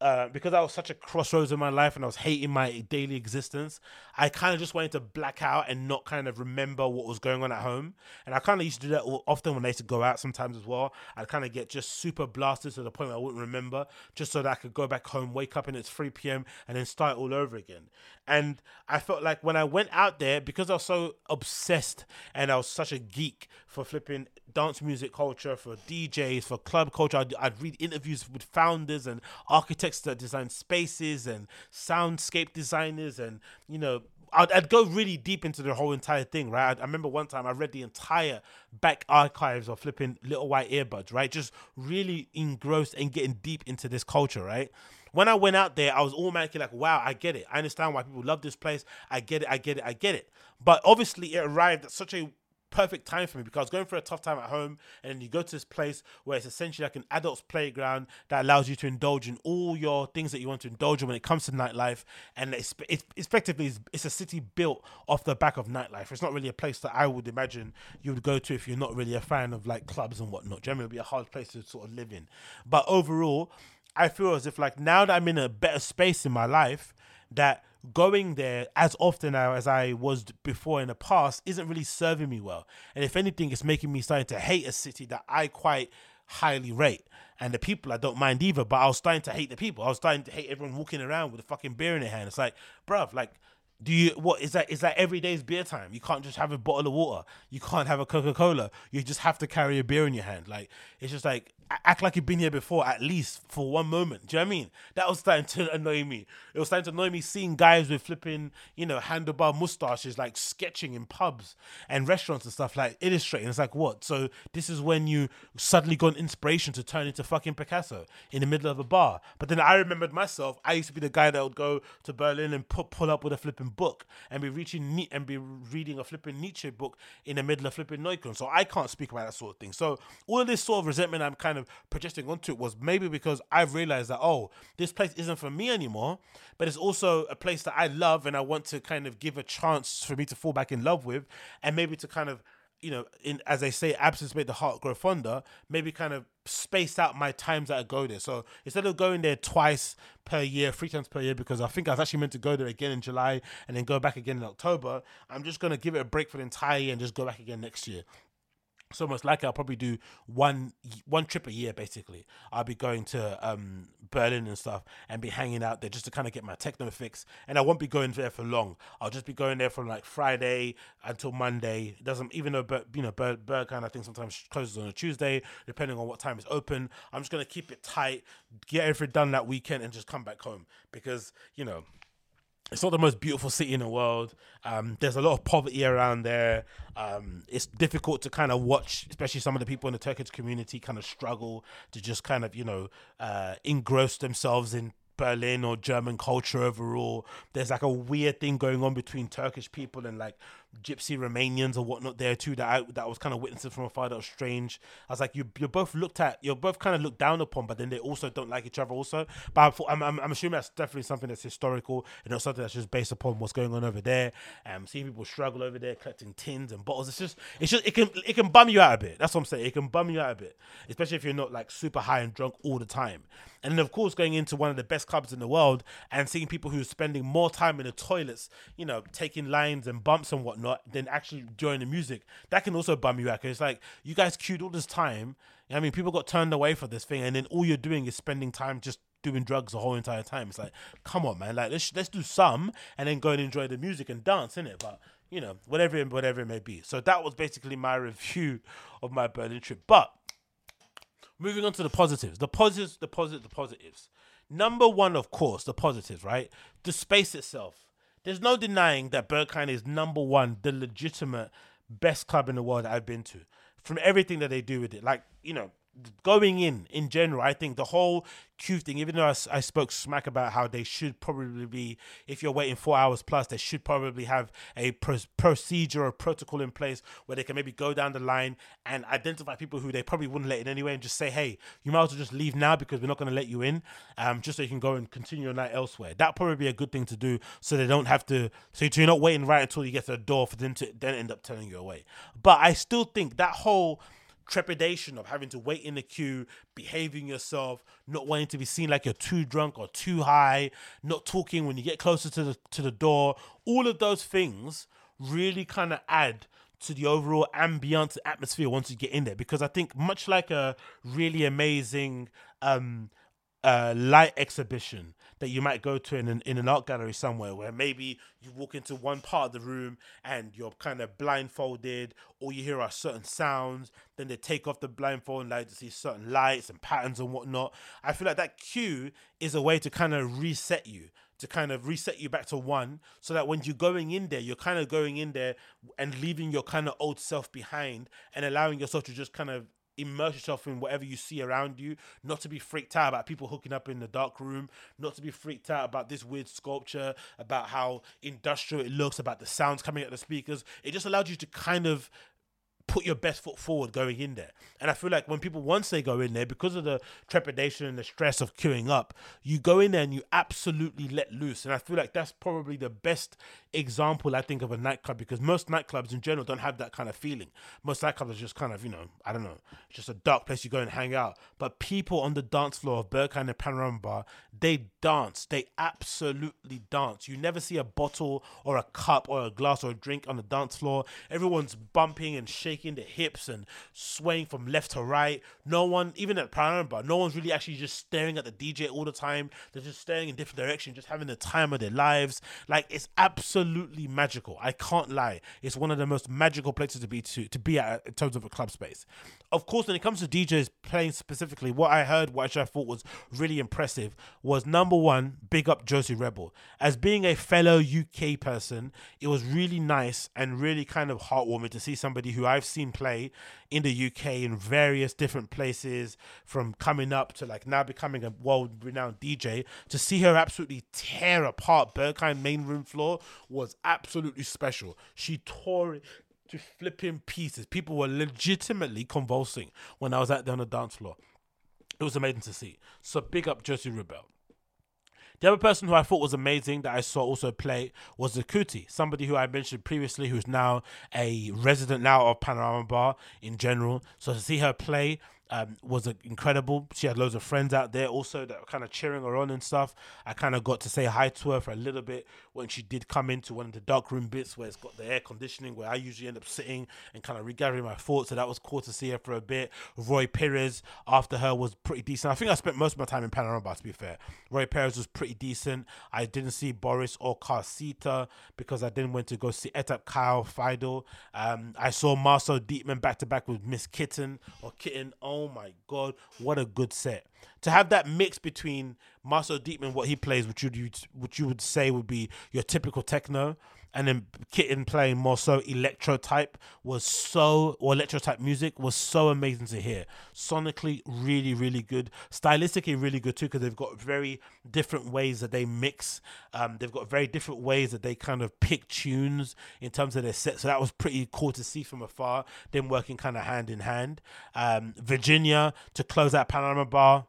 uh, because I was such a crossroads in my life and I was hating my daily existence, I kind of just wanted to black out and not kind of remember what was going on at home. And I kind of used to do that often when I used to go out sometimes as well. I'd kind of get just super blasted to the point where I wouldn't remember, just so that I could go back home, wake up and it's 3 p.m. and then start all over again. And I felt like when I went out there, because I was so obsessed and I was such a geek for flipping dance music culture, for DJs, for club culture, I'd, I'd read interviews with founders and architects that design spaces and soundscape designers and, you know, I'd, I'd go really deep into the whole entire thing, right? I, I remember one time I read the entire back archives of flipping Little White Earbuds, right? Just really engrossed and getting deep into this culture, right? When I went out there, I was automatically like, wow, I get it. I understand why people love this place. I get it, I get it, I get it. But obviously, it arrived at such a perfect time for me because I was going through a tough time at home, and you go to this place where it's essentially like an adult's playground that allows you to indulge in all your things that you want to indulge in when it comes to nightlife. And it's, it's effectively it's, it's a city built off the back of nightlife. It's not really a place that I would imagine you would go to if you're not really a fan of like clubs and whatnot. Generally, it'd be a hard place to sort of live in. But overall, I feel as if like now that I'm in a better space in my life, that going there as often now as I was before in the past isn't really serving me well. And if anything, it's making me starting to hate a city that I quite highly rate. And the people I don't mind either, but I was starting to hate the people. I was starting to hate everyone walking around with a fucking beer in their hand. It's like, bruv, like do you what is that is that every day's beer time you can't just have a bottle of water you can't have a coca-cola you just have to carry a beer in your hand like it's just like act like you've been here before at least for one moment. Do you know what i mean? That was starting to annoy me. It was starting to annoy me seeing guys with flipping you know handlebar mustaches like sketching in pubs and restaurants and stuff like illustrating. It's like what? So this is when you suddenly got inspiration to turn into fucking picasso in the middle of a bar. But then i remembered myself. I used to be the guy that would go to berlin and put, pull up with a flipping book and be reaching and be reading a flipping Nietzsche book in the middle of flipping Neukölln. So I can't speak about that sort of thing. So all this sort of resentment I'm kind of projecting onto it was maybe because I've realized that oh, this place isn't for me anymore, but it's also a place that I love and I want to kind of give a chance for me to fall back in love with, and maybe to kind of you know, in as they say, absence made the heart grow fonder. Maybe kind of space out my times that I go there. So instead of going there twice per year, three times per year, because I think I was actually meant to go there again in July and then go back again in October. I'm just gonna give it a break for the entire year and just go back again next year. So most likely I'll probably do one one trip a year basically. I'll be going to um, Berlin and stuff and be hanging out there just to kind of get my techno fix. And I won't be going there for long. I'll just be going there from like Friday until Monday. It doesn't even though you know Ber- Berg kind of thing sometimes closes on a Tuesday depending on what time it's open. I'm just gonna keep it tight, get everything done that weekend, and just come back home because you know it's not the most beautiful city in the world. Um, there's a lot of poverty around there. Um, it's difficult to kind of watch, especially some of the people in the Turkish community kind of struggle to just kind of, you know, uh, engross themselves in Berlin or German culture overall. There's like a weird thing going on between Turkish people and like gypsy Romanians or whatnot there too that I that I was kind of witnessing from afar that was strange. I was like, you you're both looked at, you're both kind of looked down upon, but then they also don't like each other also. But I'm, I'm, I'm assuming that's definitely something that's historical and not something that's just based upon what's going on over there. Um, seeing people struggle over there collecting tins and bottles. It's just it's just it can it can bum you out a bit. That's what I'm saying. It can bum you out a bit, especially if you're not like super high and drunk all the time. And then of course going into one of the best clubs in the world and seeing people who are spending more time in the toilets, you know, taking lines and bumps and whatnot than actually enjoying the music, that can also bum you out. 'Cause it's like you guys queued all this time. I mean, people got turned away for this thing, and then all you're doing is spending time just doing drugs the whole entire time. It's like, come on, man. Like let's let's do some and then go and enjoy the music and dance, innit? But you know, whatever whatever it may be. So that was basically my review of my Berlin trip. But moving on to the positives. The positives, the positives, the positives. Number one, of course, the positives, right? The space itself. There's no denying that Berghain is number one, the legitimate best club in the world I've been to. From everything that they do with it, like you know, going in in general, I think the whole queue thing. Even though I spoke smack about how they should probably be, if you're waiting four hours plus, they should probably have a pro- procedure or protocol in place where they can maybe go down the line and identify people who they probably wouldn't let in anyway, and just say, hey, you might as well just leave now because we're not going to let you in, um, just so you can go and continue your night elsewhere. That probably be a good thing to do, so they don't have to. So you're not waiting right until you get to the door for them to then end up turning you away. But I still think that whole trepidation of having to wait in the queue, behaving yourself, not wanting to be seen like you're too drunk or too high, not talking when you get closer to the to the door. All of those things really kind of add to the overall ambiance atmosphere once you get in there because I think much like a really amazing um uh, light exhibition that you might go to in an, in an art gallery somewhere where maybe you walk into one part of the room and you're kind of blindfolded all you hear are certain sounds then they take off the blindfold and you to see certain lights and patterns and whatnot. I feel like that cue is a way to kind of reset you to kind of reset you back to one so that when you're going in there you're kind of going in there and leaving your kind of old self behind and allowing yourself to just kind of immerse yourself in whatever you see around you, not to be freaked out about people hooking up in the dark room, not to be freaked out about this weird sculpture, about how industrial it looks, about the sounds coming out the speakers. It just allowed you to kind of put your best foot forward going in there. And I feel like when people once they go in there, because of the trepidation and the stress of queuing up, you go in there and you absolutely let loose. And I feel like that's probably the best example I think of a nightclub because most nightclubs in general don't have that kind of feeling. Most nightclubs are just kind of, you know, I don't know, just a dark place you go and hang out. But people on the dance floor of Berghain and Panorama Bar, they dance. They absolutely dance. You never see a bottle or a cup or a glass or a drink on the dance floor. Everyone's bumping and shaking their hips and swaying from left to right. No one, even at Panorama Bar, no one's really actually just staring at the DJ all the time. They're just staring in different directions, just having the time of their lives. Like it's absolutely magical. I can't lie. It's one of the most magical places to be to, to be at uh, in terms of a club space. Of course, when it comes to DJs playing specifically, what I heard, which I thought was really impressive, was number one, big up Josey Rebelle. As being a fellow UK person, it was really nice and really kind of heartwarming to see somebody who I've seen play in the UK in various different places, from coming up to like now becoming a world renowned DJ, to see her absolutely tear apart Berghain main room floor was absolutely special. She tore it to flipping pieces. People were legitimately convulsing when I was out there on the dance floor. It was amazing to see. So big up Josey Rebelle. The other person who I thought was amazing that I saw also play was Zakuti, somebody who I mentioned previously, who's now a resident now of Panorama Bar in general. So to see her play um, was incredible. She had loads of friends out there also that were kind of cheering her on and stuff. I kind of got to say hi to her for a little bit when she did come into one of the dark room bits where it's got the air conditioning, where I usually end up sitting and kind of regathering my thoughts. So that was cool to see her for a bit. Roy Perez after her was pretty decent. I think I spent most of my time in Panorama to be fair. Roy Perez was pretty decent. I didn't see Boris or Carcita because I didn't went to go see Etapp Kyle Fidel. Um, I saw Marcel Dettmann back to back with Miss Kittin or Kittin. Oh Oh my god, what a good set! To have that mix between Marcel Dettmann, what he plays, which you which you would say would be your typical techno, and then Kittin playing more so electro type was so or electro type music was so amazing to hear. Sonically, really, really good. Stylistically, really good too because they've got very different ways that they mix. Um, they've got very different ways that they kind of pick tunes in terms of their set. So that was pretty cool to see from afar. Them working kind of hand in hand. Um, Virginia to close out Panorama Bar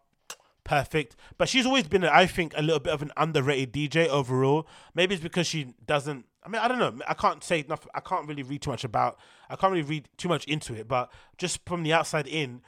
perfect. But she's always been, I think, a little bit of an underrated DJ overall. Maybe it's because she doesn't. I mean, I don't know. I can't say enough. I can't really read too much about. I can't really read too much into it. But just from the outside in,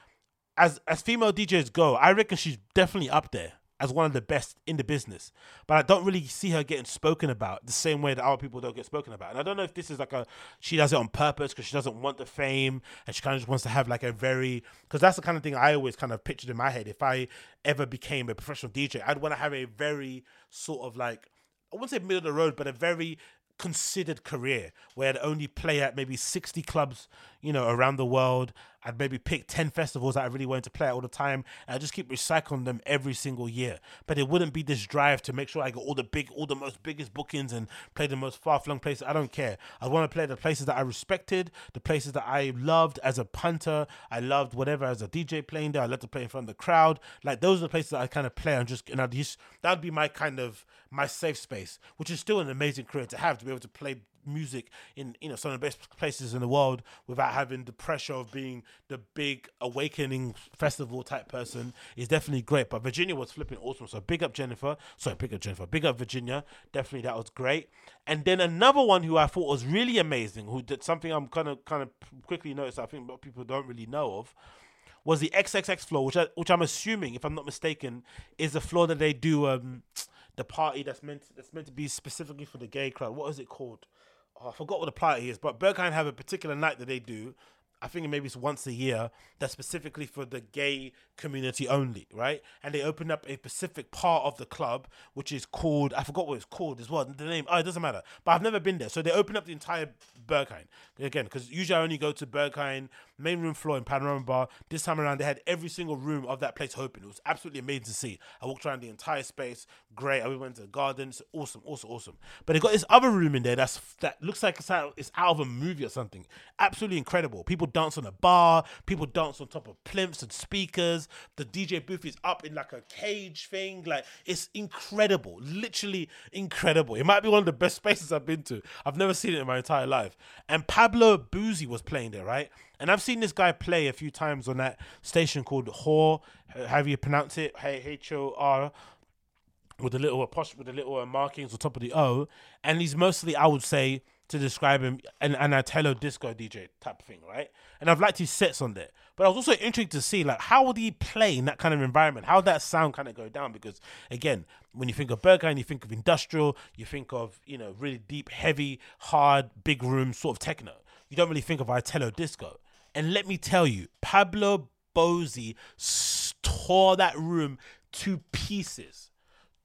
as as female DJs go, I reckon she's definitely up there as one of the best in the business. But I don't really see her getting spoken about the same way that other people don't get spoken about. And I don't know if this is like a she does it on purpose because she doesn't want the fame and she kind of just wants to have like a very because that's the kind of thing I always kind of pictured in my head. If I ever became a professional DJ, I'd want to have a very sort of like I wouldn't say middle of the road, but a very considered career where I'd only play at maybe 60 clubs, you know, around the world. I'd maybe pick 10 festivals that I really wanted to play all the time. And I just keep recycling them every single year. But it wouldn't be this drive to make sure I got all the big, all the most biggest bookings and play the most far flung places. I don't care. I want to play the places that I respected, the places that I loved as a punter. I loved whatever as a DJ playing there. I loved to play in front of the crowd. Like those are the places that I kind of play and just, and I'd just, that'd be my kind of, my safe space, which is still an amazing career to have to be able to play music in you know some of the best places in the world without having the pressure of being the big awakening festival type person is definitely great. But Virginia was flipping awesome. So big up Jennifer. Sorry, big up Jennifer. Big up Virginia. Definitely that was great. And then another one who I thought was really amazing, who did something I'm kind of kind of quickly noticed. I think people don't really know of was the XXX floor, which I, which I'm assuming, if I'm not mistaken, is the floor that they do um the party that's meant that's meant to be specifically for the gay crowd. What is it called? Oh, I forgot what the party is, but Berghain have a particular night that they do. I think maybe it's once a year that's specifically for the gay community only, right? And they open up a specific part of the club, which is called, I forgot what it's called as well, the name, oh, it doesn't matter. But I've never been there. So they open up the entire Berghain. Again, because usually I only go to Berghain, main room floor in Panorama Bar. This time around, they had every single room of that place open. It was absolutely amazing to see. I walked around the entire space, great. I went to the gardens, awesome, awesome, awesome. But they got this other room in there that's that looks like it's out, it's out of a movie or something. Absolutely incredible. People dance on a bar, people dance on top of plimps and speakers. The DJ booth is up in like a cage thing. Like it's incredible, literally incredible. It might be one of the best spaces I've been to. I've never seen it in my entire life. And Pablo Bozzi was playing there, right? And I've seen this guy play a few times on that station called HÖR. How do you pronounce it? Hey, H O R with a little apostrophe, with a little uh, markings on top of the O, and he's mostly, I would say, to describe him, an, an Italo disco DJ type thing, right? And I've liked his sets on there, but I was also intrigued to see like how would he play in that kind of environment? How would that sound kind of go down? Because again, when you think of Berghain, you think of industrial, you think of you know really deep, heavy, hard, big room sort of techno. You don't really think of Italo disco. And let me tell you, Pablo Bozzi tore that room to pieces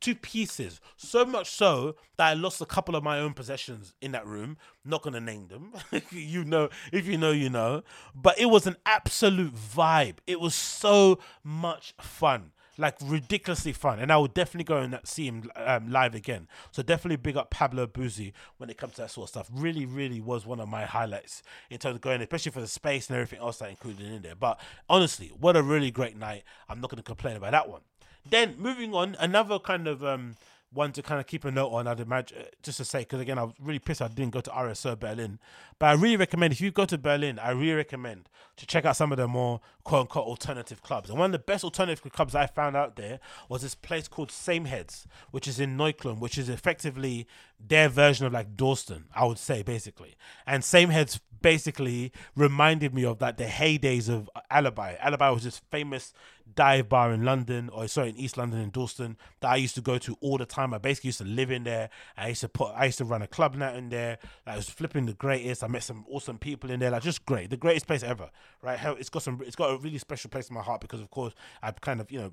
to pieces. So much so that I lost a couple of my own possessions in that room. Not gonna name them. you know, if you know, you know. But it was an absolute vibe. It was so much fun. Like ridiculously fun, and I would definitely go and see him um, live again. So definitely big up Pablo Bozzi when it comes to that sort of stuff. Really, really was one of my highlights in terms of going, especially for the space and everything else that included in there. But honestly, what a really great night! I'm not going to complain about that one. Then moving on, another kind of um, one to kind of keep a note on, I'd imagine, uh, just to say, because again, I was really pissed I didn't go to RSO Berlin. But I really recommend, if you go to Berlin, I really recommend to check out some of the more quote unquote alternative clubs. And one of the best alternative clubs I found out there was this place called Same Heads, which is in Neukölln, which is effectively their version of like Dalston, I would say, basically. And Same Heads basically reminded me of like the heydays of Alibi. Alibi was this famous dive bar in London, or sorry, in East London in Dalston that I used to go to all the time. I basically used to live in there. I used to put, I used to run a club night in there. I was flipping the greatest. I met some awesome people in there. Like just great, the greatest place ever. Right? It's got some, it's got a really special place in my heart because of course I've kind of you know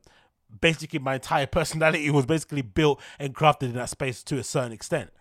basically my entire personality was basically built and crafted in that space to a certain extent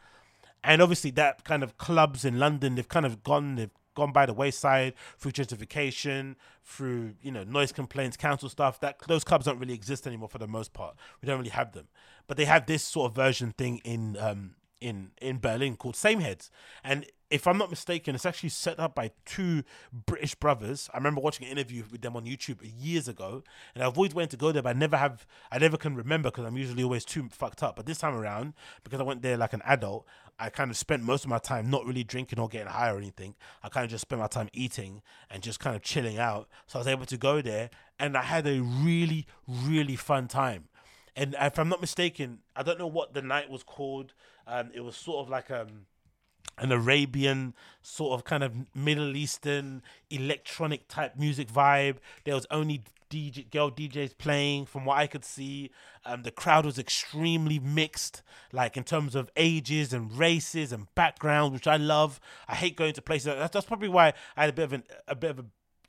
and obviously that kind of clubs in London they've kind of gone they've gone by the wayside through gentrification, through you know noise complaints, council stuff. That those clubs don't really exist anymore for the most part. We don't really have them, but they have this sort of version thing in um, in in Berlin called Same Heads, and if I'm not mistaken, it's actually set up by two British brothers. I remember watching an interview with them on YouTube years ago, and I've always wanted to go there, but I never have. I never can remember because I'm usually always too fucked up. But this time around, because I went there like an adult, I kind of spent most of my time not really drinking or getting high or anything. I kind of just spent my time eating and just kind of chilling out. So I was able to go there, and I had a really, really fun time. And if I'm not mistaken, I don't know what the night was called. Um, it was sort of like um an Arabian sort of kind of Middle Eastern electronic type music vibe. There was only DJ girl DJs playing from what I could see. Um, the crowd was extremely mixed, like in terms of ages and races and backgrounds, which I love. I hate going to places. That's, that's probably why I had a bit of an, a bit of a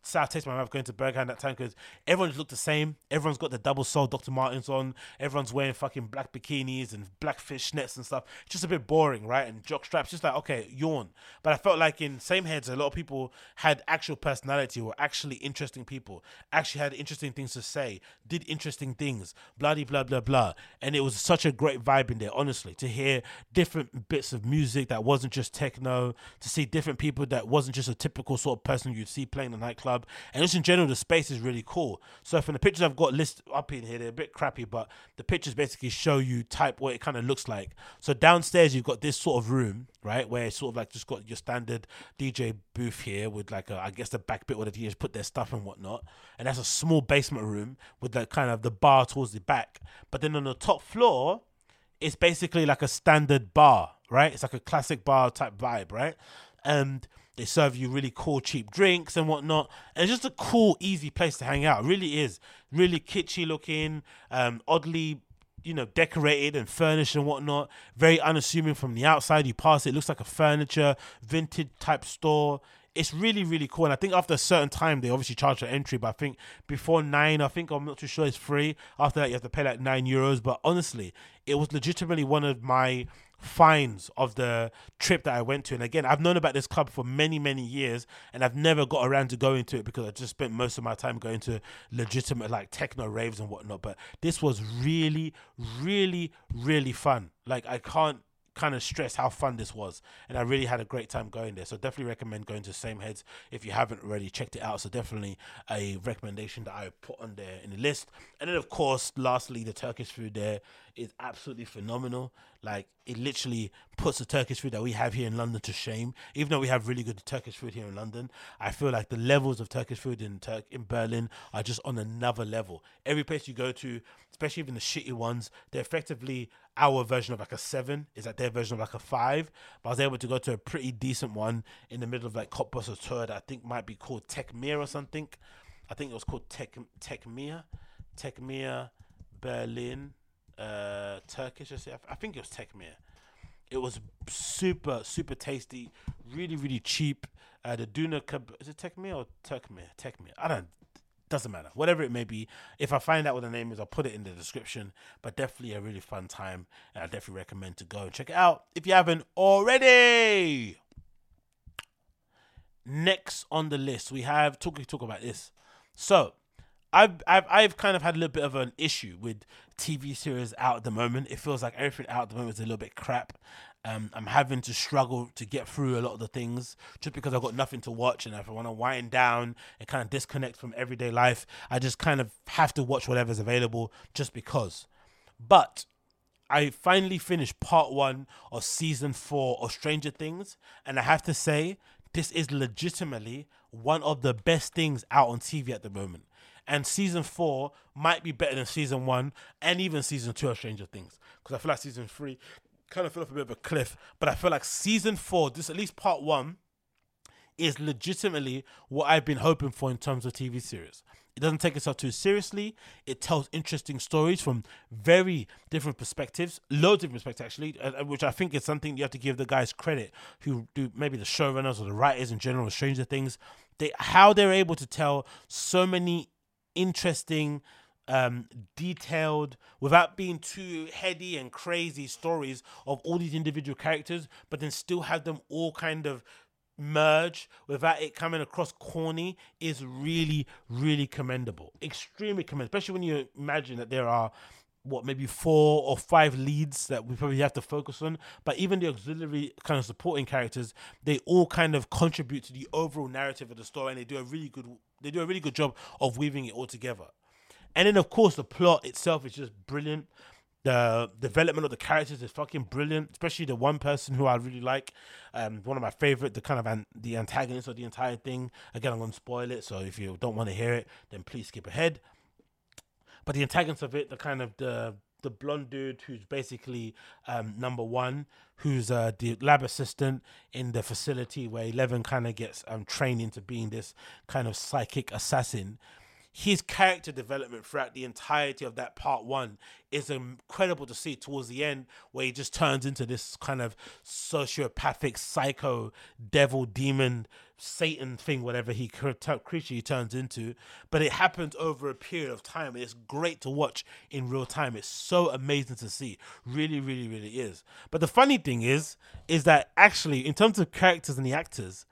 sour taste in my mouth going to Berghain that time because everyone's looked the same. Everyone's got the double sole Dr. Martens on. Everyone's wearing fucking black bikinis and black fishnets and stuff. It's just a bit boring, right? And jock straps, just like, okay, yawn. But I felt like in Same Heads, a lot of people had actual personality, were actually interesting people, actually had interesting things to say, did interesting things, bloody blah, blah, blah. And it was such a great vibe in there, honestly, to hear different bits of music that wasn't just techno, to see different people that wasn't just a typical sort of person you'd see playing the nightclub club, and just in general, the space is really cool. So from the pictures I've got listed up in here, they're a bit crappy, but the pictures basically show you type what it kind of looks like. So downstairs, you've got this sort of room, right, where it's sort of like just got your standard DJ booth here with like a, I guess the back bit where the DJs put their stuff and whatnot, and that's a small basement room with like kind of the bar towards the back. But then on the top floor, it's basically like a standard bar, right? It's like a classic bar type vibe, right? And they serve you really cool, cheap drinks and whatnot. And it's just a cool, easy place to hang out. It really is. Really kitschy looking, um, oddly, you know, decorated and furnished and whatnot. Very unassuming from the outside. You pass it, it looks like a furniture, vintage type store it's really really cool and i think after a certain time they obviously charge for entry but i think before nine i think i'm not too sure it's free after that you have to pay like nine euros but honestly it was legitimately one of my finds of the trip that I went to. And again, I've known about this club for many, many years, and I've never got around to going to it because I just spent most of my time going to legitimate like techno raves and whatnot. But this was really, really, really fun. Like I can't kind of stress how fun this was and i really had a great time going there so definitely recommend going to same heads if you haven't already checked it out so definitely a recommendation that i put on there in the list and then of course lastly the turkish food there is absolutely phenomenal. Like it literally puts the Turkish food that we have here in London to shame. Even though we have really good Turkish food here in London, I feel like the levels of Turkish food in Turk in Berlin are just on another level. Every place you go to, especially even the shitty ones, they're effectively our version of like a seven. Is like their version of like a five. But I was able to go to a pretty decent one in the middle of like Kottbusser Tor that I think might be called Tekmir or something. I think it was called Tech Tekmir, Tekmir Berlin uh, Turkish. I think it was Tekmir. It was super, super tasty, really, really cheap. Uh, the Duna keb- is it Tekmir or Turkmir? Tekmir. I don't. Doesn't matter. Whatever it may be. If I find out what the name is, I'll put it in the description. But definitely a really fun time, and I definitely recommend to go and check it out if you haven't already. Next on the list, we have talk talk about this. So I've, I've I've kind of had a little bit of an issue with TV series out at the moment. It feels like everything out at the moment is a little bit crap. Um, I'm having to struggle to get through a lot of the things just because I've got nothing to watch, and if I want to wind down and kind of disconnect from everyday life, I just kind of have to watch whatever's available just because. But I finally finished part one of season four of Stranger Things, and I have to say, this is legitimately one of the best things out on TV at the moment and season four might be better than season one and even season two of Stranger Things because I feel like season three kind of fell off a bit of a cliff, but I feel like season four, this at least part one, is legitimately what I've been hoping for in terms of TV series. It doesn't take itself too seriously. It tells interesting stories from very different perspectives, loads of perspectives actually, uh, which I think is something you have to give the guys credit who do maybe the showrunners or the writers in general, of Stranger Things. They how they're able to tell so many interesting, um, detailed, without being too heady and crazy stories of all these individual characters, but then still have them all kind of merge without it coming across corny is really, really commendable. Extremely commendable, especially when you imagine that there are what maybe four or five leads that we probably have to focus on but even the auxiliary kind of supporting characters they all kind of contribute to the overall narrative of the story and they do a really good they do a really good job of weaving it all together and then of course the plot itself is just brilliant the development of the characters is fucking brilliant, especially the one person who I really like. Um, one of my favorite, the kind of an, the antagonist of the entire thing. Again, I'm gonna spoil it, so if you don't want to hear it, then please skip ahead. But the antagonist of it, the kind of the the blonde dude who's basically um, number one, who's uh, the lab assistant in the facility where Eleven kind of gets um, trained into being this kind of psychic assassin his character development throughout the entirety of that part one is incredible to see towards the end where he just turns into this kind of sociopathic psycho devil demon satan thing whatever he creature he turns into. But it happens over a period of time it's great to watch in real time. It's so amazing to see. Really really really is. But the funny thing is is that actually in terms of characters and the actors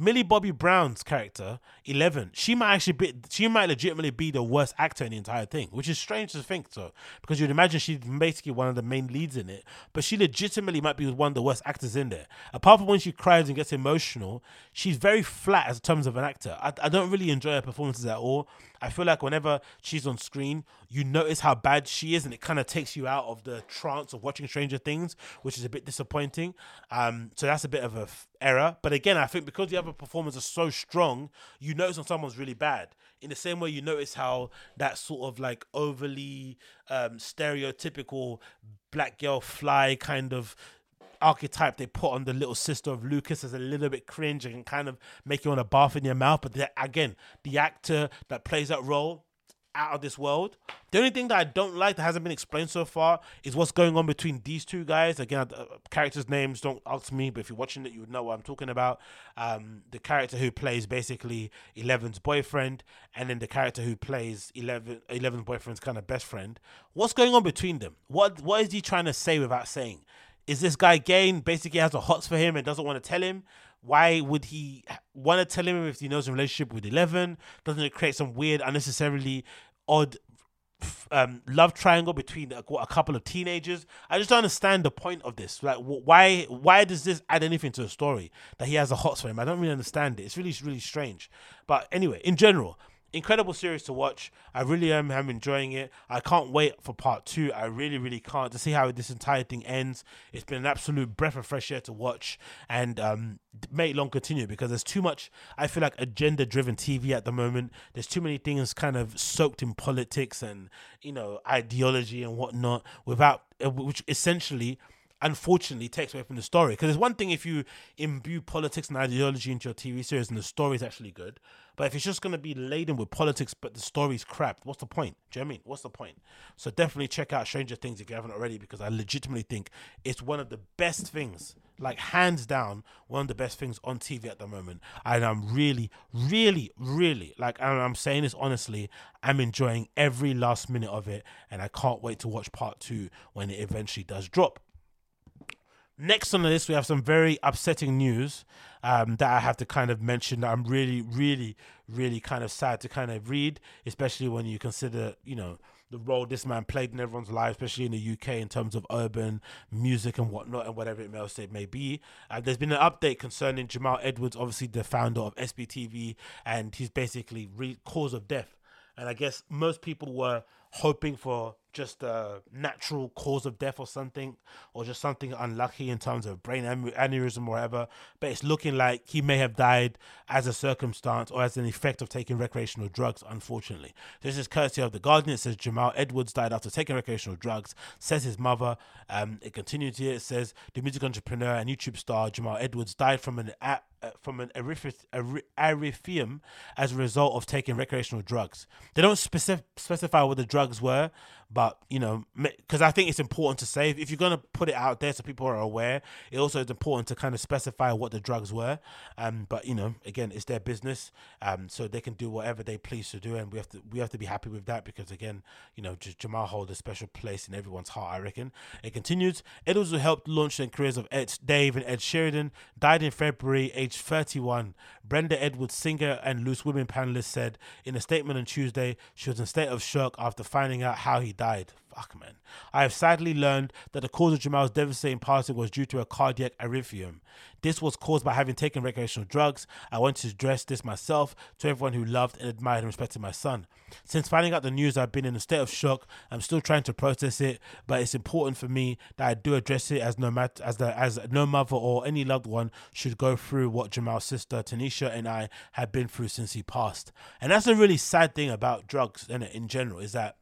Millie Bobby Brown's character, Eleven, she might actually be, she might legitimately be the worst actor in the entire thing, which is strange to think so, because you'd imagine she's basically one of the main leads in it, but she legitimately might be one of the worst actors in there. Apart from when she cries and gets emotional, she's very flat as terms of an actor. I, I don't really enjoy her performances at all. I feel like whenever she's on screen, you notice how bad she is, and it kind of takes you out of the trance of watching Stranger Things, which is a bit disappointing. Um, so that's a bit of a f- error. But again, I think because the other performers are so strong, you notice when someone's really bad. In the same way, you notice how that sort of like overly um, stereotypical black girl fly kind of archetype they put on the little sister of Lucas is a little bit cringe and kind of make you want to bath in your mouth. But the, again, the actor that plays that role out of this world. The only thing that I don't like that hasn't been explained so far is what's going on between these two guys. Again, uh, characters' names don't ask me, but if you're watching it, you would know what I'm talking about. Um, the character who plays basically Eleven's boyfriend, and then the character who plays Eleven Eleven's boyfriend's kind of best friend. What's going on between them? What What is he trying to say without saying? Is this guy gay basically has a hots for him and doesn't want to tell him? Why would he want to tell him if he knows a relationship with Eleven? Doesn't it create some weird, unnecessarily odd um, love triangle between a, a, couple of teenagers? I just don't understand the point of this. Like, why why does this add anything to the story that he has a hots for him? I don't really understand it. It's really really strange. But anyway, in general, incredible series to watch. I really am, am enjoying it. I can't wait for part two. I really, really can't to see how this entire thing ends. It's been an absolute breath of fresh air to watch and um, may long continue because there's too much, I feel like, agenda driven TV at the moment. There's too many things kind of soaked in politics and, you know, ideology and whatnot without, uh, which essentially unfortunately takes away from the story. Because it's one thing if you imbue politics and ideology into your TV series and the story is actually good, but if it's just going to be laden with politics but the story's crap, what's the point? Do you know I mean? What's the point? So definitely check out Stranger Things if you haven't already because I legitimately think it's one of the best things, like hands down, one of the best things on TV at the moment. And I'm really, really, really, like and I'm saying this honestly, I'm enjoying every last minute of it and I can't wait to watch part two when it eventually does drop. Next on the list, we have some very upsetting news um, that I have to kind of mention that I'm really, really, really kind of sad to kind of read, especially when you consider, you know, the role this man played in everyone's life, especially in the UK in terms of urban music and whatnot and whatever it else it may be. Uh, there's been an update concerning Jamal Edwards, obviously the founder of SBTV, and he's basically re- cause of death. And I guess most people were hoping for just a natural cause of death or something, or just something unlucky in terms of brain aneurysm or whatever. But it's looking like he may have died as a circumstance or as an effect of taking recreational drugs, unfortunately. This is courtesy of The Guardian. It says Jamal Edwards died after taking recreational drugs, says his mother. Um, it continues here. It says the music entrepreneur and YouTube star Jamal Edwards died from an uh, from an arrhythmia as a result of taking recreational drugs. They don't specif- specify what the drugs were, but you know, because I think it's important to say if you're gonna put it out there so people are aware, it also is important to kind of specify what the drugs were. Um, but you know, again, it's their business, um, so they can do whatever they please to do, and we have to we have to be happy with that because again, you know, J- Jamal holds a special place in everyone's heart. I reckon. It continues. It also helped launch the careers of Ed, Dave and Ed Sheeran. Died in February, age 31. Brenda Edwards, singer and Loose Women panelist, said in a statement on Tuesday she was in a state of shock after finding out how he died I have sadly learned that the cause of Jamal's devastating passing was due to a cardiac arrhythmia. This was caused by having taken recreational drugs. I want to address this myself to everyone who loved and admired and respected my son. Since finding out the news, I've been in a state of shock. I'm still trying to process it, but it's important for me that I do address it as no matter as the as no mother or any loved one should go through what Jamal's sister Tanisha and I have been through since he passed. And that's a really sad thing about drugs in in general is that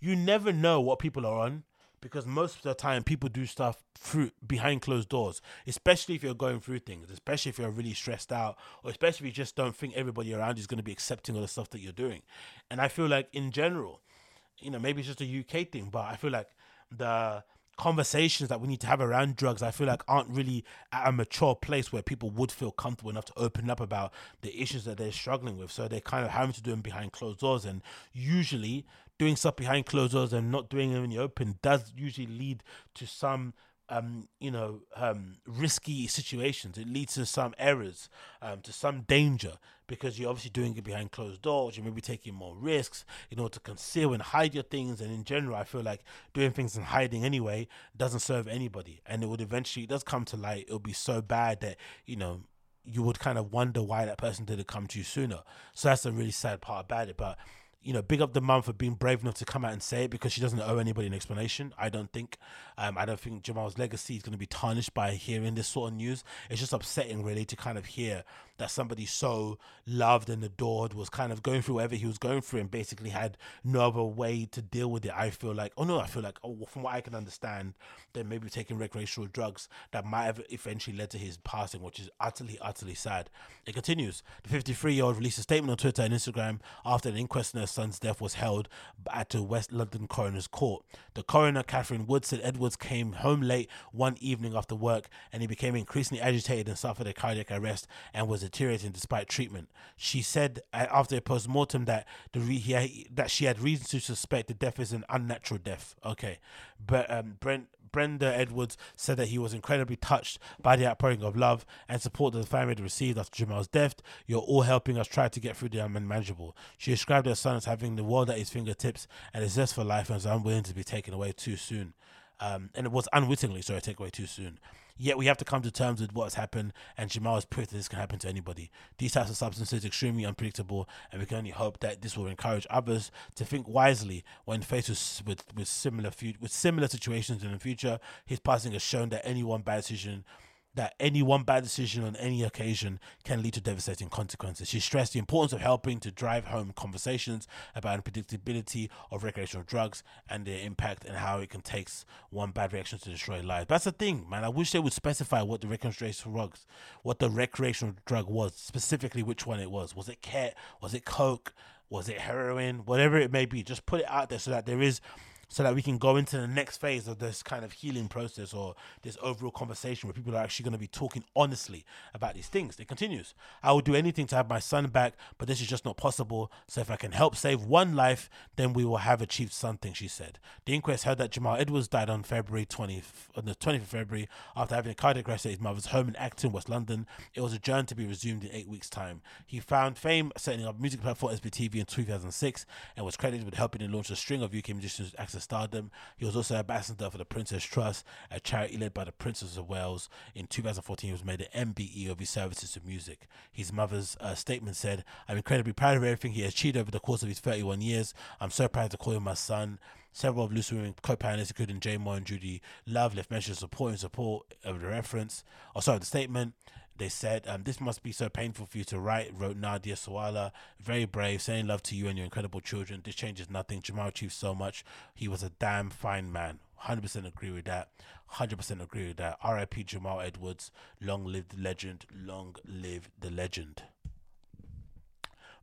you never know what people are on because most of the time people do stuff through behind closed doors especially if you're going through things especially if you're really stressed out or especially if you just don't think everybody around you is going to be accepting of the stuff that you're doing. And i feel like in general you know maybe it's just a uk thing but i feel like the conversations that we need to have around drugs i feel like aren't really at a mature place where people would feel comfortable enough to open up about the issues that they're struggling with. So they're kind of having to do them behind closed doors and usually doing stuff behind closed doors and not doing them in the open does usually lead to some um, you know, um, risky situations. It leads to some errors, um, to some danger, because you're obviously doing it behind closed doors. You may be taking more risks in order to conceal and hide your things. And in general, I feel like doing things and hiding anyway doesn't serve anybody. And it would eventually, it does come to light. It'll be so bad that, you know, you would kind of wonder why that person didn't come to you sooner. So that's a really sad part about it. But you know, big up the mum for being brave enough to come out and say it because she doesn't owe anybody an explanation. I don't think. Um, I don't think Jamal's legacy is going to be tarnished by hearing this sort of news. It's just upsetting, really, to kind of hear that somebody so loved and adored was kind of going through whatever he was going through and basically had no other way to deal with it. I feel like, oh no, I feel like, oh, from what I can understand, that maybe taking recreational drugs that might have eventually led to his passing, which is utterly, utterly sad. It continues. The 53 year old released a statement on Twitter and Instagram after an inquest in her son's death was held at the West London Coroner's Court. The coroner, Catherine Wood, said Edwards came home late one evening after work and he became increasingly agitated and suffered a cardiac arrest and was deteriorating despite treatment. She said uh, after a post mortem that the re- he, that she had reason to suspect the death is an unnatural death. Okay, but um, Brent Brenda Edwards said that he was incredibly touched by the outpouring of love and support that the family had received after Jamal's death. You're all helping us try to get through the unmanageable. She described her son as having the world at his fingertips and a zest for life and was unwilling to be taken away too soon. Um, and it was unwittingly, sorry, take away too soon. Yet we have to come to terms with what has happened, and Jamal has proved that this can happen to anybody. These types of substances are extremely unpredictable, and we can only hope that this will encourage others to think wisely when faced with with, with similar with similar situations in the future. His passing has shown that any one bad decision that any one bad decision on any occasion can lead to devastating consequences. She stressed the importance of helping to drive home conversations about unpredictability of recreational drugs and their impact and how it can take one bad reaction to destroy lives. That's the thing, man. I wish they would specify what the recreational drugs, what the recreational drug was, specifically which one it was. Was it ket? Was it coke? Was it heroin? Whatever it may be, just put it out there so that there is so that we can go into the next phase of this kind of healing process or this overall conversation where people are actually going to be talking honestly about these things. It continues. I will do anything to have my son back, but this is just not possible. So if I can help save one life, then we will have achieved something, she said. The inquest heard that Jamal Edwards died on February 20th, on the 20th of February after having a cardiac arrest at his mother's home in Acton, West London. It was adjourned to be resumed in eight weeks' time. He found fame setting up music platform SBTV in 2006 and was credited with helping to launch a string of UK musicians access stardom. He was also ambassador for the Prince's Trust, a charity led by the Princess of Wales. In 2014, he was made an MBE of his services to music. His mother's uh, statement said, I'm incredibly proud of everything he achieved over the course of his 31 years. I'm so proud to call him my son. Several of Loose Women co-pioneers, including Jane Moore and Judi Love, left mention of support and support of the reference. Oh, sorry, the statement. They said, um, This must be so painful for you to write, wrote Nadia Sawalha. Very brave, saying love to you and your incredible children. This changes nothing. Jamal achieved so much. He was a damn fine man. 100% agree with that. 100% agree with that. RIP Jamal Edwards. Long live the legend. Long live the legend.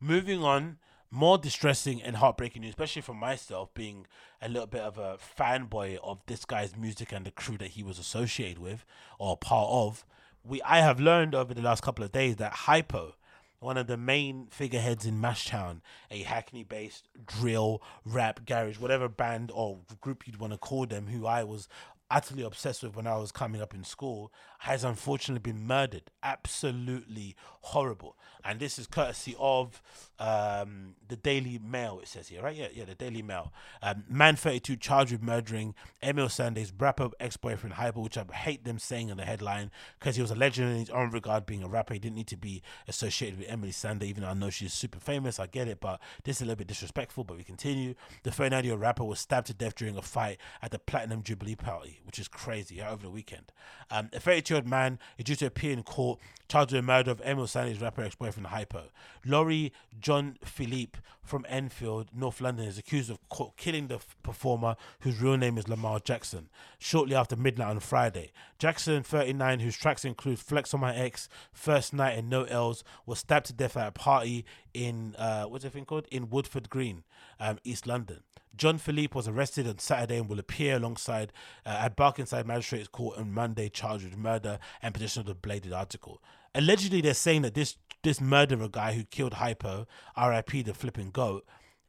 Moving on, more distressing and heartbreaking news, especially for myself, being a little bit of a fanboy of this guy's music and the crew that he was associated with or part of we I have learned over the last couple of days that Hypo, one of the main figureheads in Mashtown, a Hackney-based drill, rap, garage, whatever band or group you'd want to call them, who I was utterly obsessed with when I was coming up in school has unfortunately been murdered. Absolutely horrible. And this is courtesy of um, the Daily Mail, it says here, right? Yeah, yeah, the Daily Mail. Um, man 32 charged with murdering Emeli Sandé's rapper ex boyfriend Hypo, which I hate them saying in the headline because he was a legend in his own regard being a rapper. He didn't need to be associated with Emeli Sandé, even though I know she's super famous. I get it, but this is a little bit disrespectful. But we continue. The 39 year rapper was stabbed to death during a fight at the Platinum Jubilee Party, which is crazy, over the weekend. Um, a 32 year old man is due to appear in court charged with the murder of Emeli Sandé's rapper ex boyfriend Hypo. Laurie John Philippe from Enfield, North London, is accused of killing the performer whose real name is Lamar Jackson shortly after midnight on Friday. Jackson, 39, whose tracks include Flex on My Ex, First Night, and No L's, was stabbed to death at a party in, uh, what's the thing called? In Woodford Green, um, East London. John Philippe was arrested on Saturday and will appear alongside uh, at Barkingside Magistrates Court on Monday, charged with murder and possession of the bladed article. Allegedly, they're saying that this this murderer guy who killed Hypo, R.I.P. the flipping goat,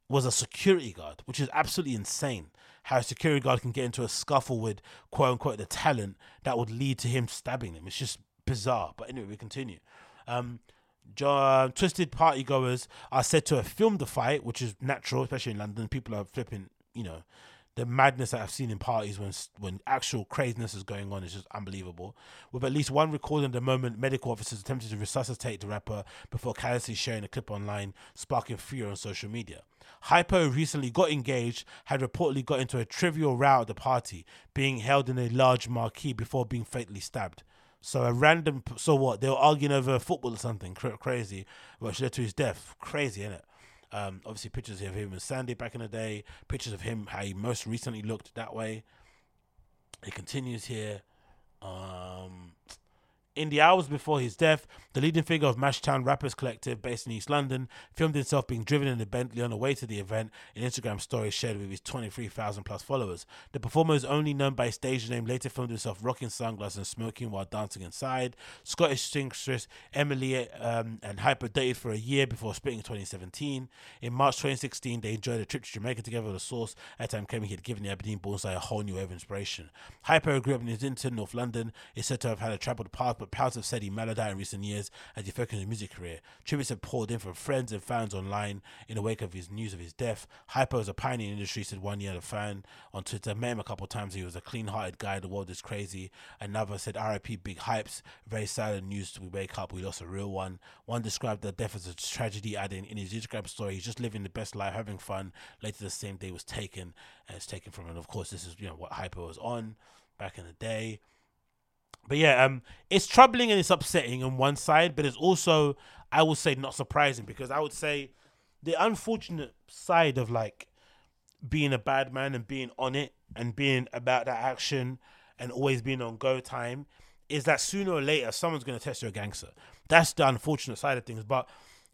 was a security guard, which is absolutely insane. How a security guard can get into a scuffle with quote unquote the talent that would lead to him stabbing him. It's just bizarre. But anyway, we continue. Um, Jo- Twisted party goers are said to have filmed the fight, which is natural, especially in London. People are flipping, you know, the madness that I've seen in parties when when actual craziness is going on is just unbelievable. With at least one recording the moment medical officers attempted to resuscitate the rapper before callously sharing a clip online, sparking fear on social media. Hypo recently got engaged, had reportedly got into a trivial row at the party, being held in a large marquee before being fatally stabbed. So a random, so what? They were arguing over football or something cra- crazy, which led to his death. Crazy, isn't it? Um, obviously, pictures of him and Sandé back in the day. Pictures of him how he most recently looked that way. It continues here. Um, in the hours before his death, the leading figure of Mashtown Rappers Collective, based in East London, filmed himself being driven in a Bentley on the way to the event. An Instagram story shared with his 23,000 plus followers. The performer is only known by his stage name. Later, filmed himself rocking sunglasses and smoking while dancing inside. Scottish seamstress Emeli um, and Hypo dated for a year before splitting in 2017. In March 2016, they enjoyed a trip to Jamaica together with a source. At time came, he had given the Aberdeen Bullseye a whole new wave of inspiration. Hypo grew up in Islington, North London. Is said to have had a troubled past, but Pals have said he mellowed out in recent years as he focused on his music career. Tributes have poured in from friends and fans online in the wake of his news of his death. Hypo was a pioneer in the industry, said one year a fan on Twitter. Met him a couple times. He was a clean hearted guy. The world is crazy. Another said, RIP Big Hypes. Very sad news. We wake up. We lost a real one. One described the death as a tragedy, adding in his Instagram story, he's just living the best life, having fun. Later the same day was taken, and it's taken from him. And of course, this is you know what Hypo was on back in the day but yeah, um, it's troubling and it's upsetting on one side, but it's also, I would say, not surprising because I would say the unfortunate side of like being a bad man and being on it and being about that action and always being on go time is that sooner or later someone's going to test you're a gangster. That's the unfortunate side of things. But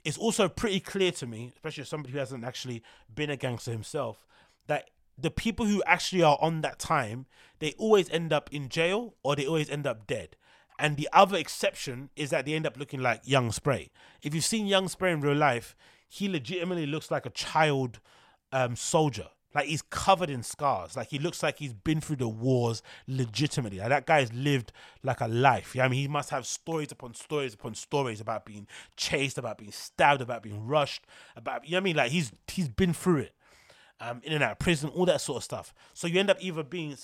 it's also pretty clear to me, especially as somebody who hasn't actually been a gangster himself, that the people who actually are on that time, they always end up in jail or they always end up dead. And the other exception is that they end up looking like Young Spray. If you've seen Young Spray in real life, he legitimately looks like a child um, soldier. Like he's covered in scars. Like he looks like he's been through the wars legitimately. Like that guy's lived like a life. Yeah, I mean, he must have stories upon stories upon stories about being chased, about being stabbed, about being rushed, about you know what I mean. Like he's he's been through it um, in and out of prison, all that sort of stuff. So you end up either being,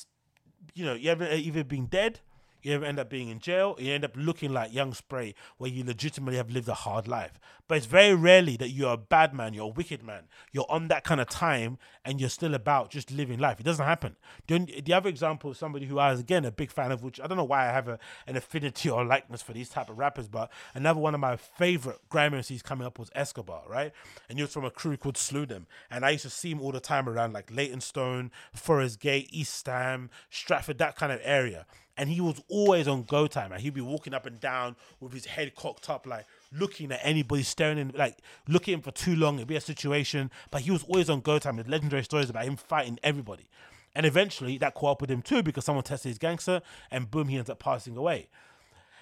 you know, you ever either being dead, you end up being in jail, you end up looking like young spray, where you legitimately have lived a hard life. But it's very rarely that you're a bad man, you're a wicked man, you're on that kind of time, and you're still about just living life. It doesn't happen. The, other example of somebody who I was again a big fan of, which I don't know why I have a, an affinity or likeness for these type of rappers, but another one of my favorite grime MCs coming up was Escobar, right? And he was from a crew called Slew Dem, and I used to see him all the time around like Leytonstone, Forest Gate, East Ham, Stratford, that kind of area. And he was always on go time. Like he'd be walking up and down with his head cocked up, like looking at anybody staring in, like looking for too long. It'd be a situation, but he was always on go time. There's legendary stories about him fighting everybody. And eventually that caught up with him too because someone tested his gangster and boom, he ends up passing away.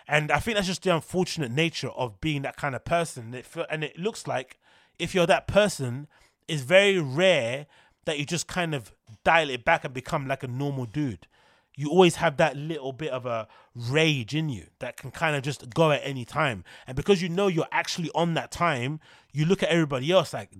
And I think that's just the unfortunate nature of being that kind of person. It and it looks like if you're that person, it's very rare that you just kind of dial it back and become like a normal dude. You always have that little bit of a rage in you that can kind of just go at any time. And because you know you're actually on that time, you look at everybody else like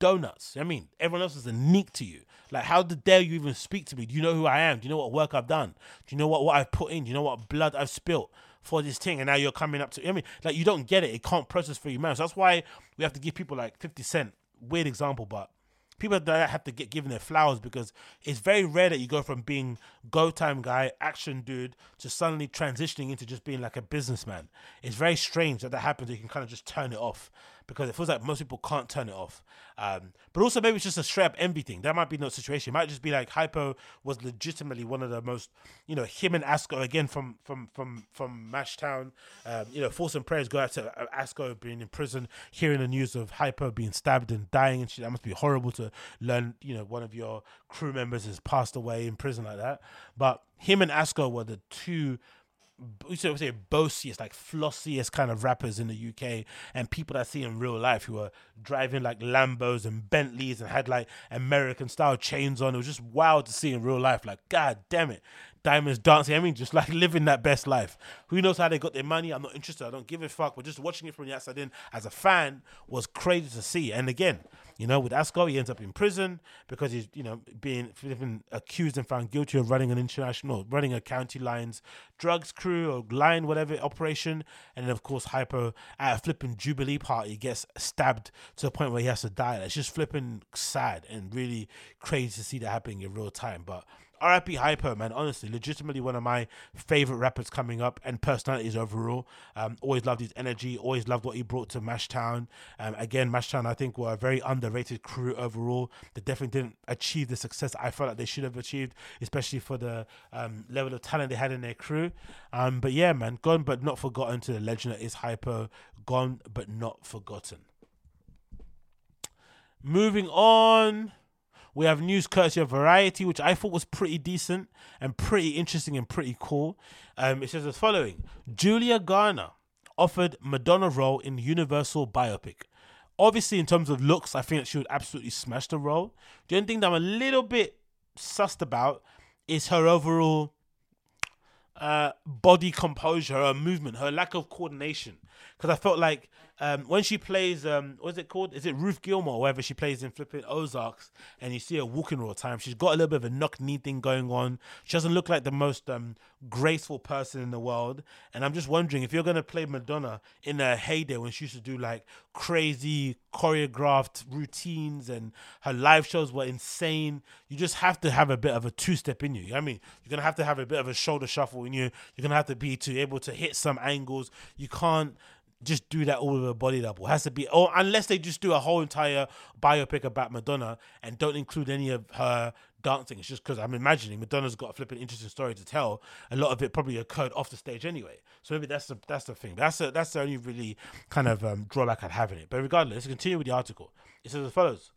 donuts. I mean, everyone else is a neek to you. Like, how the dare you even speak to me? Do you know who I am? Do you know what work I've done? Do you know what, what I've put in? Do you know what blood I've spilt for this thing? And now you're coming up to I mean, like you don't get it. It can't process for you, man. So that's why we have to give people like 50 Cent. Weird example, but people that have to get given their flowers because it's very rare that you go from being go time guy, action dude, to suddenly transitioning into just being like a businessman. It's very strange that that happens. You can kind of just turn it off because it feels like most people can't turn it off. Um, but also maybe it's just a straight up envy thing. That might be no situation. It might just be like Hypo was legitimately one of the most, you know, him and Asco again from from from from Mashtown. Um, you know, thoughts and prayers go out to uh, Asco being in prison, hearing the news of Hypo being stabbed and dying and shit. That must be horrible to learn. You know, one of your crew members has passed away in prison like that. But him and Asco were the two we say boastiest, like flossiest kind of rappers in the UK, and people that I see in real life who are driving like Lambos and Bentleys and had like American style chains on. It was just wild to see in real life. Like, god damn it, diamonds dancing. I mean, just like living that best life. Who knows how they got their money? I'm not interested. I don't give a fuck. But just watching it from the outside in as a fan was crazy to see. And again, you know, with Asco, he ends up in prison because he's, you know, being accused and found guilty of running an international, running a county lines drugs crew or line, whatever operation. And then, of course, Hypo at a flipping Jubilee party gets stabbed to the point where he has to die. It's just flipping sad and really crazy to see that happening in real time. But RIP Hypo, man. Honestly, legitimately one of my favorite rappers coming up and personalities overall. Um, always loved his energy. Always loved what he brought to Mashtown. Um, again, Mashtown, I think, were a very underrated crew overall. They definitely didn't achieve the success I felt like they should have achieved, especially for the um, level of talent they had in their crew. Um, but yeah, man, gone but not forgotten to the legend that is Hypo. Gone but not forgotten. Moving on. We have news courtesy of Variety, which I thought was pretty decent and pretty interesting and pretty cool. Um, it says the following Julia Garner offered Madonna role in Universal biopic. Obviously, in terms of looks, I think that she would absolutely smash the role. The only thing that I'm a little bit sussed about is her overall uh, body composure, her movement, her lack of coordination. Because I felt like um, when she plays, um, what's it called? Is it Ruth Gilmore? or Wherever she plays in flipping Ozarks, and you see her walking all the time. She's got a little bit of a knock knee thing going on. She doesn't look like the most um, graceful person in the world. And I'm just wondering if you're gonna play Madonna in her heyday when she used to do like crazy choreographed routines and her live shows were insane. You just have to have a bit of a two step in you. you know I mean, you're gonna have to have a bit of a shoulder shuffle in you. You're gonna have to be to able to hit some angles. You can't just do that all with a body double. It has to be, or unless they just do a whole entire biopic about Madonna and don't include any of her dancing. It's just because I'm imagining Madonna's got a flipping interesting story to tell. A lot of it probably occurred off the stage anyway. So maybe that's the that's the thing. That's a, that's the only really kind of um, drawback I'd have in it. But regardless, let's continue with the article. It says as follows.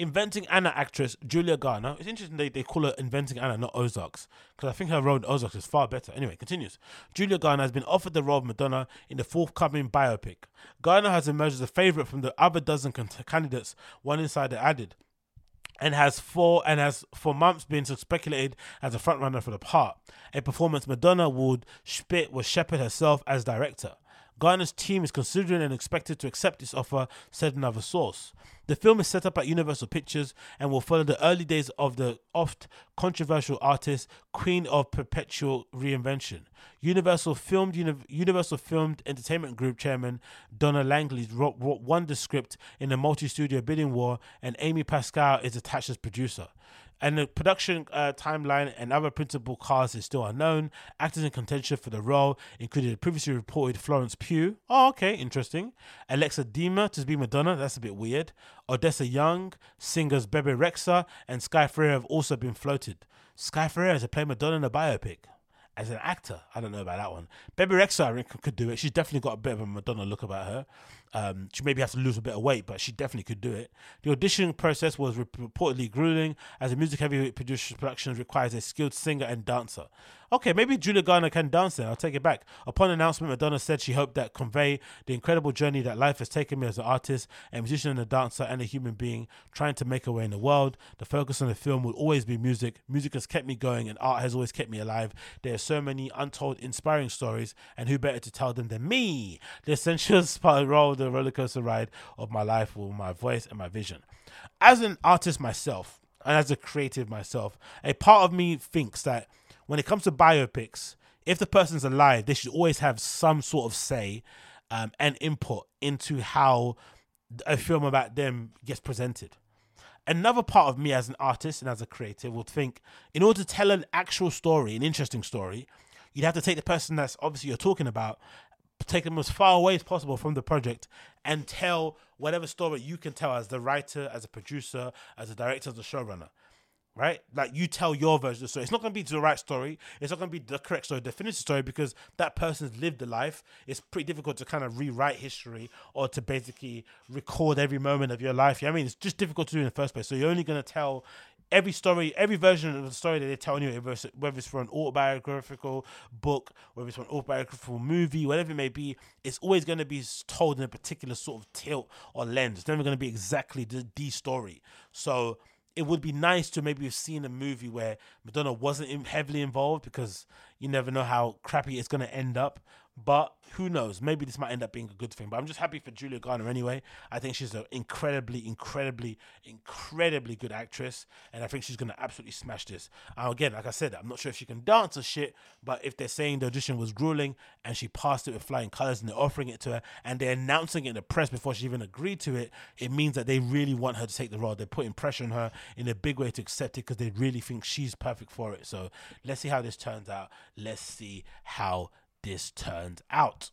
Inventing Anna actress Julia Garner. It's interesting they, they call her Inventing Anna, not Ozarks, because I think her role in Ozarks is far better. Anyway, continues. Julia Garner has been offered the role of Madonna in the forthcoming biopic. Garner has emerged as a favorite from the other dozen con- candidates One Insider added and has for and has for months been speculated as a frontrunner for the part. A performance Madonna would spit was shepherd herself as director. Garner's team is considering and expected to accept this offer, said another source. The film is set up at Universal Pictures and will follow the early days of the oft controversial artist, Queen of Perpetual Reinvention. Universal filmed Universal filmed Entertainment Group chairman Donna Langley won the script in a multi-studio bidding war, and Amy Pascal is attached as producer and the production uh, timeline and other principal cast is still unknown. Actors in contention for the role included previously reported Florence Pugh. Oh, okay, interesting. Alexa Demie to be Madonna. That's a bit weird. Odessa Young, singers Bebe Rexha, and Sky Ferreira have also been floated. Sky Ferreira to play Madonna in a biopic as an actor. I don't know about that one. Bebe Rexha I think, could do it. She's definitely got a bit of a Madonna look about her. Um, she maybe has to lose a bit of weight, but she definitely could do it. The audition process was reportedly grueling, as a music heavy production requires a skilled singer and dancer. Okay, maybe Julia Garner can dance then. I'll take it back. Upon announcement, Madonna said she hoped that convey the incredible journey that life has taken me as an artist, a musician, and a dancer, and a human being trying to make a way in the world. The focus on the film will always be music. Music has kept me going, and art has always kept me alive. There are so many untold, inspiring stories, and who better to tell them than me? The essential spiral, the roller coaster ride of my life with my voice and my vision. As an artist myself, and as a creative myself, a part of me thinks that when it comes to biopics, if the person's alive, they should always have some sort of say um, and input into how a film about them gets presented. Another part of me as an artist and as a creative would think in order to tell an actual story, an interesting story, you'd have to take the person that's obviously you're talking about, take them as far away as possible from the project and tell whatever story you can tell as the writer, as a producer, as a director, as a showrunner right? Like you tell your version of the story. It's not going to be the right story. It's not going to be the correct story, the definitive story, because that person's lived a life. It's pretty difficult to kind of rewrite history or to basically record every moment of your life. You know I mean? It's just difficult to do in the first place. So you're only going to tell every story, every version of the story that they're telling you, whether it's for an autobiographical book, whether it's for an autobiographical movie, whatever it may be, it's always going to be told in a particular sort of tilt or lens. It's never going to be exactly the, the story. So it would be nice to maybe have seen a movie where Madonna wasn't heavily involved because you never know how crappy it's going to end up. But who knows? Maybe this might end up being a good thing. But I'm just happy for Julia Garner anyway. I think she's an incredibly, incredibly, incredibly good actress, and I think she's gonna absolutely smash this. Uh, again, like I said, I'm not sure if she can dance or shit, but if they're saying the audition was grueling and she passed it with flying colors and they're offering it to her and they're announcing it in the press before she even agreed to it, it means that they really want her to take the role. They're putting pressure on her in a big way to accept it because they really think she's perfect for it. So let's see how this turns out. Let's see how this turned out.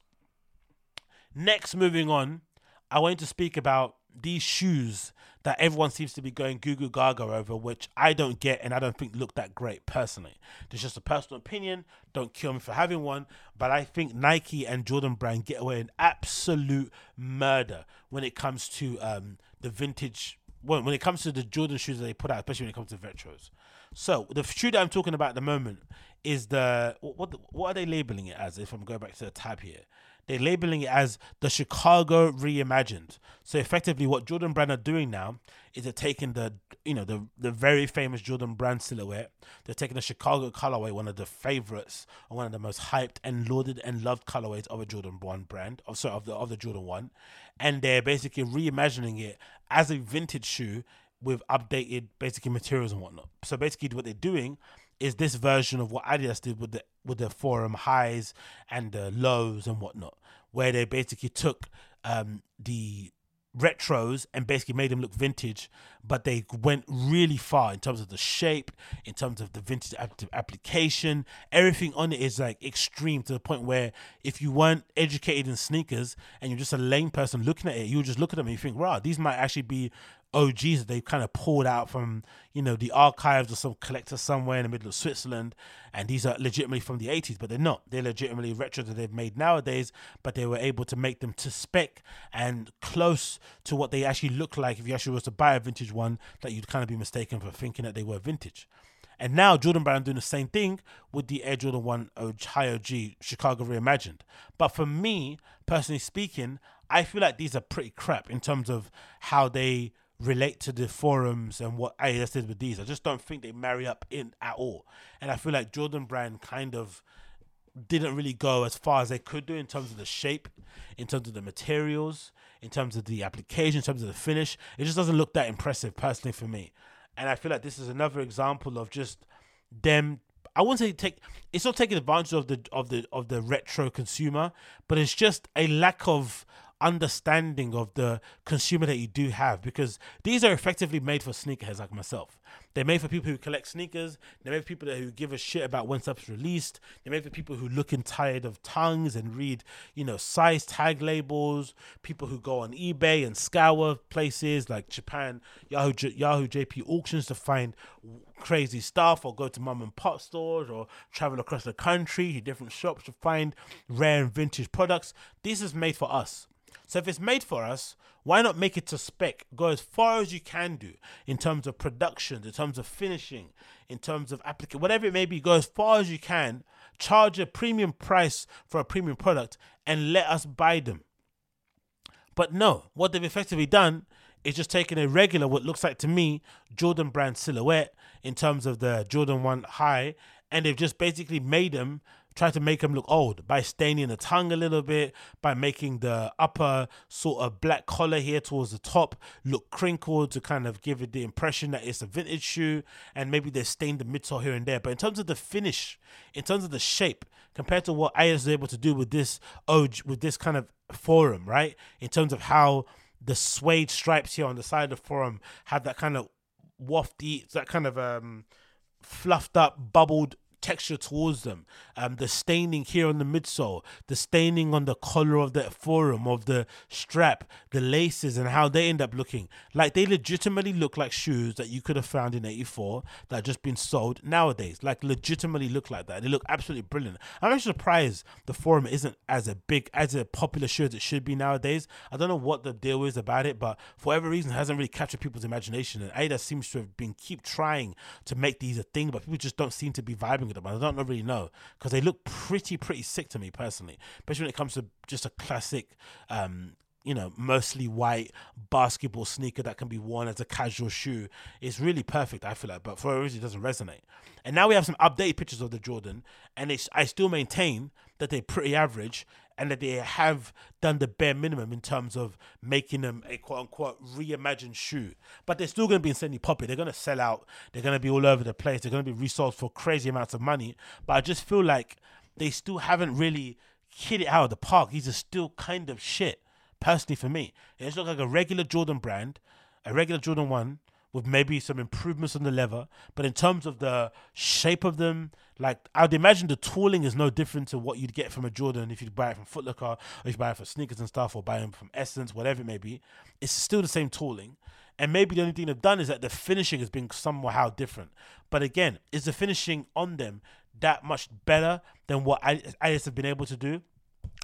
Next, moving on, I want to speak about these shoes that everyone seems to be going goo goo gaga over, which I don't get and I don't think look that great personally. It's just a personal opinion. Don't kill me for having one, but I think Nike and Jordan Brand get away in absolute murder when it comes to um, the vintage. Well, when it comes to the Jordan shoes that they put out, especially when it comes to retros. So the shoe that I'm talking about at the moment is the what what are they labeling it as? If I'm going back to the tab here, they're labeling it as the Chicago reimagined. So effectively, what Jordan Brand are doing now is they're taking the you know the the very famous Jordan Brand silhouette. They're taking the Chicago colorway, one of the favorites, one of the most hyped and lauded and loved colorways of a Jordan One brand, of sorry of the of the Jordan One, and they're basically reimagining it as a vintage shoe with updated basically materials and whatnot. So basically, what they're doing is this version of what Adidas did with the with the forum highs and the lows and whatnot, where they basically took um, the retros and basically made them look vintage, but they went really far in terms of the shape, in terms of the vintage application. Everything on it is like extreme to the point where if you weren't educated in sneakers and you're just a lame person looking at it, you would just look at them and you think, wow, these might actually be Oh, OGs that they've kind of pulled out from, you know, the archives of some collector somewhere in the middle of Switzerland. And these are legitimately from the 80s, but they're not. They're legitimately retro that they've made nowadays, but they were able to make them to spec and close to what they actually look like if you actually was to buy a vintage one that you'd kind of be mistaken for thinking that they were vintage. And now Jordan Brand doing the same thing with the Air Jordan 1 High OG Chicago Reimagined. But for me, personally speaking, I feel like these are pretty crap in terms of how they relate to the forums and what Adidas did with these. I just don't think they marry up in at all. And I feel like Jordan Brand kind of didn't really go as far as they could do in terms of the shape, in terms of the materials, in terms of the application, in terms of the finish. It just doesn't look that impressive personally for me. And I feel like this is another example of just them I wouldn't say take it's not taking advantage of the of the of the retro consumer, but it's just a lack of understanding of the consumer that you do have because these are effectively made for sneakerheads like myself. They're made for people who collect sneakers. They're made for people who give a shit about when stuff is released. They're made for people who look and tired of tongues and read, you know, size tag labels. People who go on eBay and scour places like Japan, Yahoo, Yahoo JP auctions to find crazy stuff, or go to mom and pop stores, or travel across the country to different shops to find rare and vintage products. This is made for us. So if it's made for us, why not make it to spec? Go as far as you can do in terms of production, in terms of finishing, in terms of application, whatever it may be. Go as far as you can charge a premium price for a premium product, and let us buy them. But no, what they've effectively done is just taken a regular, what looks like to me, Jordan brand silhouette in terms of the Jordan 1 high, and they've just basically made them try to make them look old by staining the tongue a little bit, by making the upper sort of black collar here towards the top look crinkled to kind of give it the impression that it's a vintage shoe, and maybe they stained the midsole here and there. But in terms of the finish, in terms of the shape, compared to what Adidas is able to do with this OG, with this kind of forum, right? In terms of how the suede stripes here on the side of the forum have that kind of wafty, that kind of um fluffed up, bubbled texture towards them. Um, the staining here on the midsole, the staining on the collar of the forum, of the strap, the laces, and how they end up looking. Like they legitimately look like shoes that you could have found in 84 that just been sold nowadays. Like legitimately look like that. They look absolutely brilliant. I'm actually surprised the forum isn't as a big, as a popular shoe as it should be nowadays. I don't know what the deal is about it, but for whatever reason, it hasn't really captured people's imagination. And Adidas seems to have been keep trying to make these a thing, but people just don't seem to be vibing with them. I don't really know because they look pretty, pretty sick to me personally, especially when it comes to just a classic, um, you know, mostly white basketball sneaker that can be worn as a casual shoe. It's really perfect, I feel like, but for a reason, it doesn't resonate. And now we have some updated pictures of the Jordan, and it's, I still maintain that they're pretty average and that they have done the bare minimum in terms of making them a quote unquote reimagined shoe. But they're still going to be insanely popular. They're going to sell out. They're going to be all over the place. They're going to be resold for crazy amounts of money. But I just feel like they still haven't really hit it out of the park. These are still kind of shit, personally for me. It just looks like a regular Jordan brand, a regular Jordan 1 with maybe some improvements on the leather. But in terms of the shape of them, like I'd imagine the tooling is no different to what you'd get from a Jordan if you buy it from Foot Locker or if you buy it for sneakers and stuff or buy them from Essence, whatever it may be. It's still the same tooling. And maybe the only thing they've done is that the finishing has been somehow different. But again, is the finishing on them that much better than what Adidas have been able to do?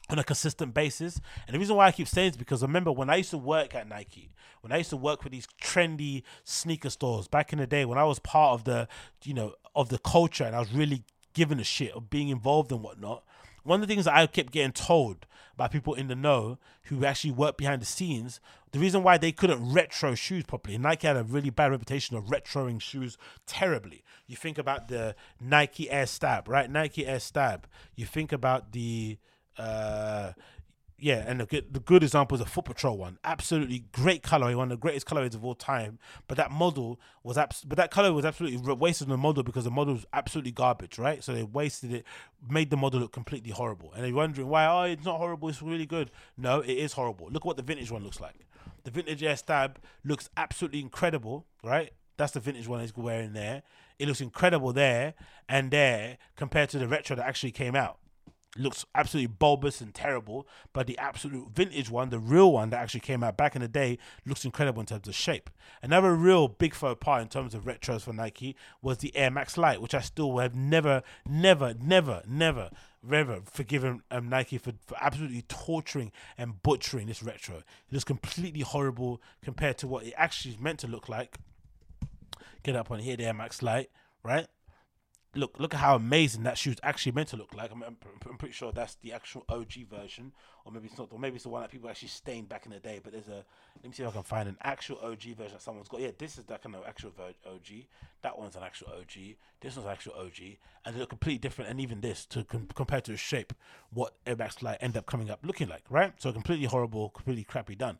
On a consistent basis. And the reason why I keep saying is because remember when I used to work at Nike, when I used to work with these trendy sneaker stores back in the day, when I was part of the, you know, of the culture and I was really given a shit of being involved and whatnot. One of the things that I kept getting told by people in the know who actually worked behind the scenes, the reason why they couldn't retro shoes properly, Nike had a really bad reputation of retroing shoes terribly. You think about the Nike Air Stab, right? Nike Air Stab. You think about the uh, yeah, and the good, the good example is a Foot Patrol one. Absolutely great colorway, one of the greatest colorways of all time. But that model was abs- but that color was absolutely wasted on the model because the model was absolutely garbage, right? So they wasted it, made the model look completely horrible. And you're wondering why? Oh, it's not horrible. It's really good. No, it is horrible. Look what the vintage one looks like. The vintage Air Stab looks absolutely incredible, right? That's the vintage one he's wearing there. It looks incredible there and there compared to the retro that actually came out looks absolutely bulbous and terrible, but the absolute vintage one, the real one that actually came out back in the day, looks incredible in terms of shape. Another real big faux pas in terms of retros for Nike was the Air Max Light, which I still have never, never, never, never, never forgiven um, Nike for, for absolutely torturing and butchering this retro. It looks completely horrible compared to what it actually is meant to look like. Get up on here, the Air Max Light, right? Look look at how amazing that shoe's actually meant to look like. I'm, I'm, I'm, pretty sure that's the actual OG version, or maybe it's not. Or maybe it's the one that people actually stained back in the day. But there's a let me see if I can find an actual OG version that someone's got. Yeah, this is that kind of actual OG. That one's an actual OG. This one's an actual OG, and they look completely different. And even this, to com- compared to the shape, what Air Max Light end up coming up looking like, right? So completely horrible, completely crappy done.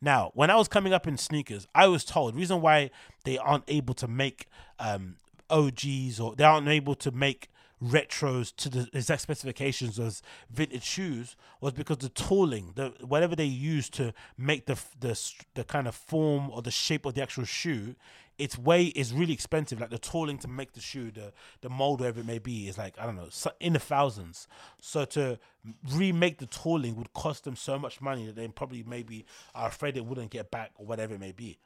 Now, when I was coming up in sneakers, I was told reason why they aren't able to make um, OGs or they aren't able to make retros to the exact specifications as vintage shoes was because the tooling, the whatever they use to make the the the kind of form or the shape of the actual shoe, its way is really expensive. Like the tooling to make the shoe, the the mold, whatever it may be, is like I don't know, in the thousands. So to remake the tooling would cost them so much money that they probably maybe are afraid they wouldn't get back or whatever it may be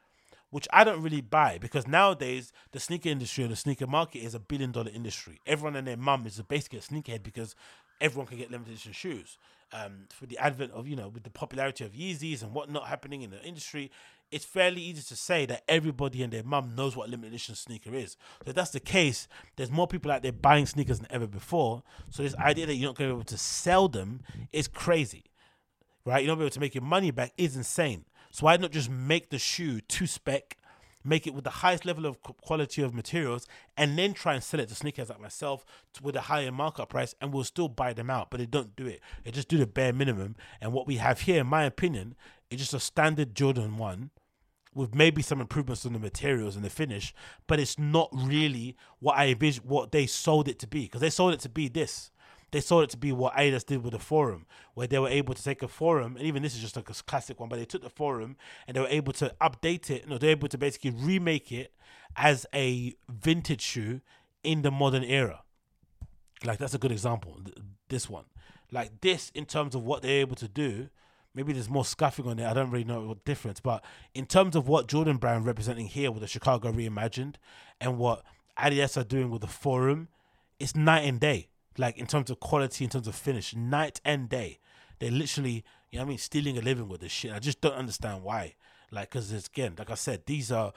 which I don't really buy because nowadays the sneaker industry or the sneaker market is a billion dollar industry. Everyone and their mum is basically a sneakerhead because everyone can get limited edition shoes. Um, for the advent of you know with the popularity of Yeezys and whatnot happening in the industry, it's fairly easy to say that everybody and their mum knows what limited edition sneaker is. So if that's the case, there's more people out there buying sneakers than ever before. So this idea that you're not going to be able to sell them is crazy, right? You're not be able to make your money back is insane. So why not just make the shoe to spec, make it with the highest level of quality of materials, and then try and sell it to sneakers like myself with a higher markup price, and we'll still buy them out. But they don't do it. They just do the bare minimum. And what we have here, in my opinion, is just a standard Jordan one with maybe some improvements on the materials and the finish, but it's not really what I envision what they sold it to be because they sold it to be this. They sold it to be what Adidas did with the forum, where they were able to take a forum, and even this is just like a classic one, but they took the forum and they were able to update it. No, they're able to basically remake it as a vintage shoe in the modern era. Like that's a good example. th- This one, like this, in terms of what they're able to do, maybe there's more scuffing on it. I don't really know what difference, but in terms of what Jordan Brand representing here with the Chicago Reimagined and what Adidas are doing with the Forum, it's night and day. Like in terms of quality, in terms of finish, night and day. They're literally, you know, I mean, stealing a living with this shit. I just don't understand why. Like, because again, like I said, these are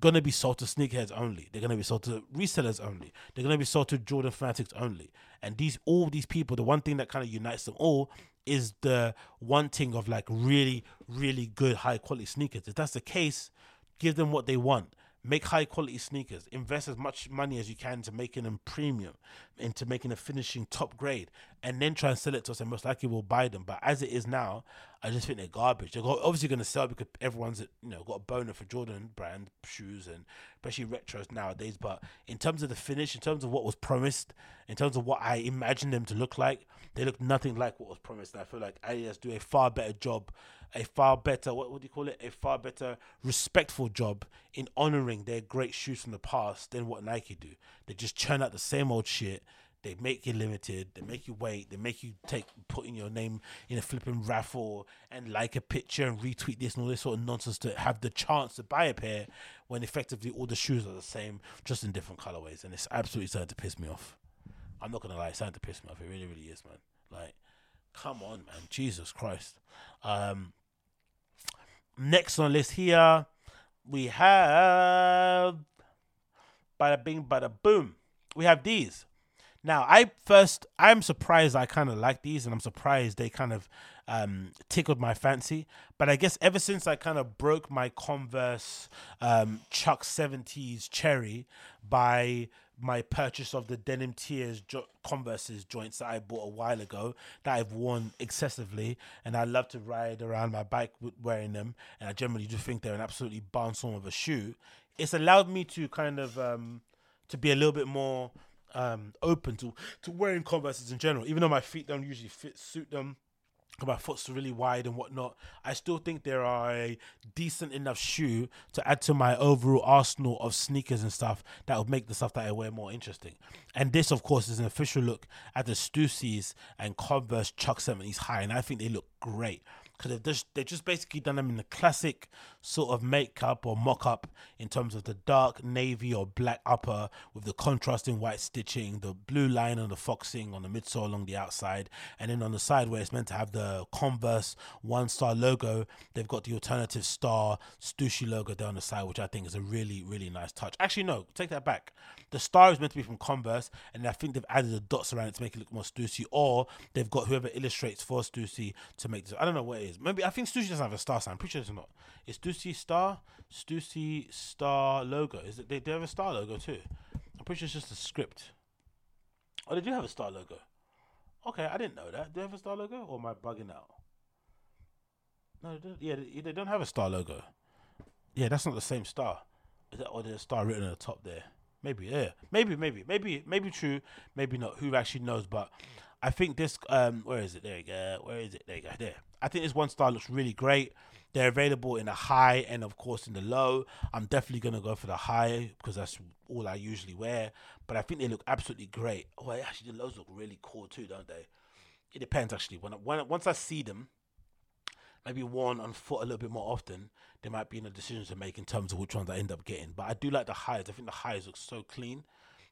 gonna be sold to sneakerheads only. They're gonna be sold to resellers only. They're gonna be sold to Jordan fanatics only. And these all these people, the one thing that kind of unites them all is the wanting of like really, really good high quality sneakers. If that's the case, give them what they want. Make high quality sneakers. Invest as much money as you can to making them premium, into making the finishing top grade, and then try and sell it to us. And most likely we'll buy them. But as it is now, I just think they're garbage. They're obviously going to sell because everyone's you know got a boner for Jordan brand shoes and especially retros nowadays. But in terms of the finish, in terms of what was promised, in terms of what I imagined them to look like, they look nothing like what was promised. And I feel like Adidas do a far better job, a far better what would you call it? A far better respectful job in honoring their great shoes from the past than what Nike do. They just churn out the same old shit. They make you limited. They make you wait. They make you take putting your name in a flipping raffle and like a picture and retweet this and all this sort of nonsense to have the chance to buy a pair when effectively all the shoes are the same, just in different colorways. And it's absolutely starting to piss me off. I'm not gonna lie, it's starting to piss me off. It really, really is, man. Like, come on, man. Jesus Christ. Um, next on the list here, we have bada bing, bada boom. We have these. Now, I first, I'm surprised I kind of like these, and I'm surprised they kind of um, tickled my fancy. But I guess ever since I kind of broke my Converse um, Chuck 70s cherry by my purchase of the Denim Tears jo- Converse's joints that I bought a while ago that I've worn excessively, and I love to ride around my bike with wearing them, and I generally do think they're an absolutely barnstorm of a shoe. It's allowed me to kind of um, to be a little bit more um, open to to wearing Converses in general, even though my feet don't usually fit suit them. My foot's really wide and whatnot. I still think there are a decent enough shoe to add to my overall arsenal of sneakers and stuff that would make the stuff that I wear more interesting. And this, of course, is an official look at the Stussies and Converse Chuck 70s high, and I think they look great because they've just they've just basically done them in the classic sort of makeup or mock up in terms of the dark navy or black upper with the contrasting white stitching, the blue line and the foxing on the midsole along the outside, and then on the side where it's meant to have the Converse one star logo, they've got the alternative star Stussy logo on the side, which I think is a really really nice touch. Actually, no, take that back. The star is meant to be from Converse, and I think they've added the dots around it to make it look more Stussy, or they've got whoever illustrates for Stussy to make this. I don't know what it is. Maybe I think Stussy doesn't have a star sign. I'm pretty sure it's not. It's Stussy star, Stussy star logo. Is it? They, they have a star logo too. I'm pretty sure it's just a script. Oh, they do have a star logo. Okay, I didn't know that. Do they have a star logo, or am I bugging out? No, they yeah, they, they don't have a star logo. Yeah, that's not the same star. Is that, or there's a star written on the top there? Maybe, yeah, maybe, maybe, maybe, maybe true, maybe not. Who actually knows? But I think this. Um, where is it? There you go. Where is it? There you go. There. I think this one star looks really great. They're available in the high and of course in the low. I'm definitely gonna go for the high because that's all I usually wear. But I think they look absolutely great. Oh, actually, the lows look really cool too, don't they? It depends actually. When, when once I see them, maybe worn on foot a little bit more often, there might be a decision to make in terms of which ones I end up getting. But I do like the highs. I think the highs look so clean.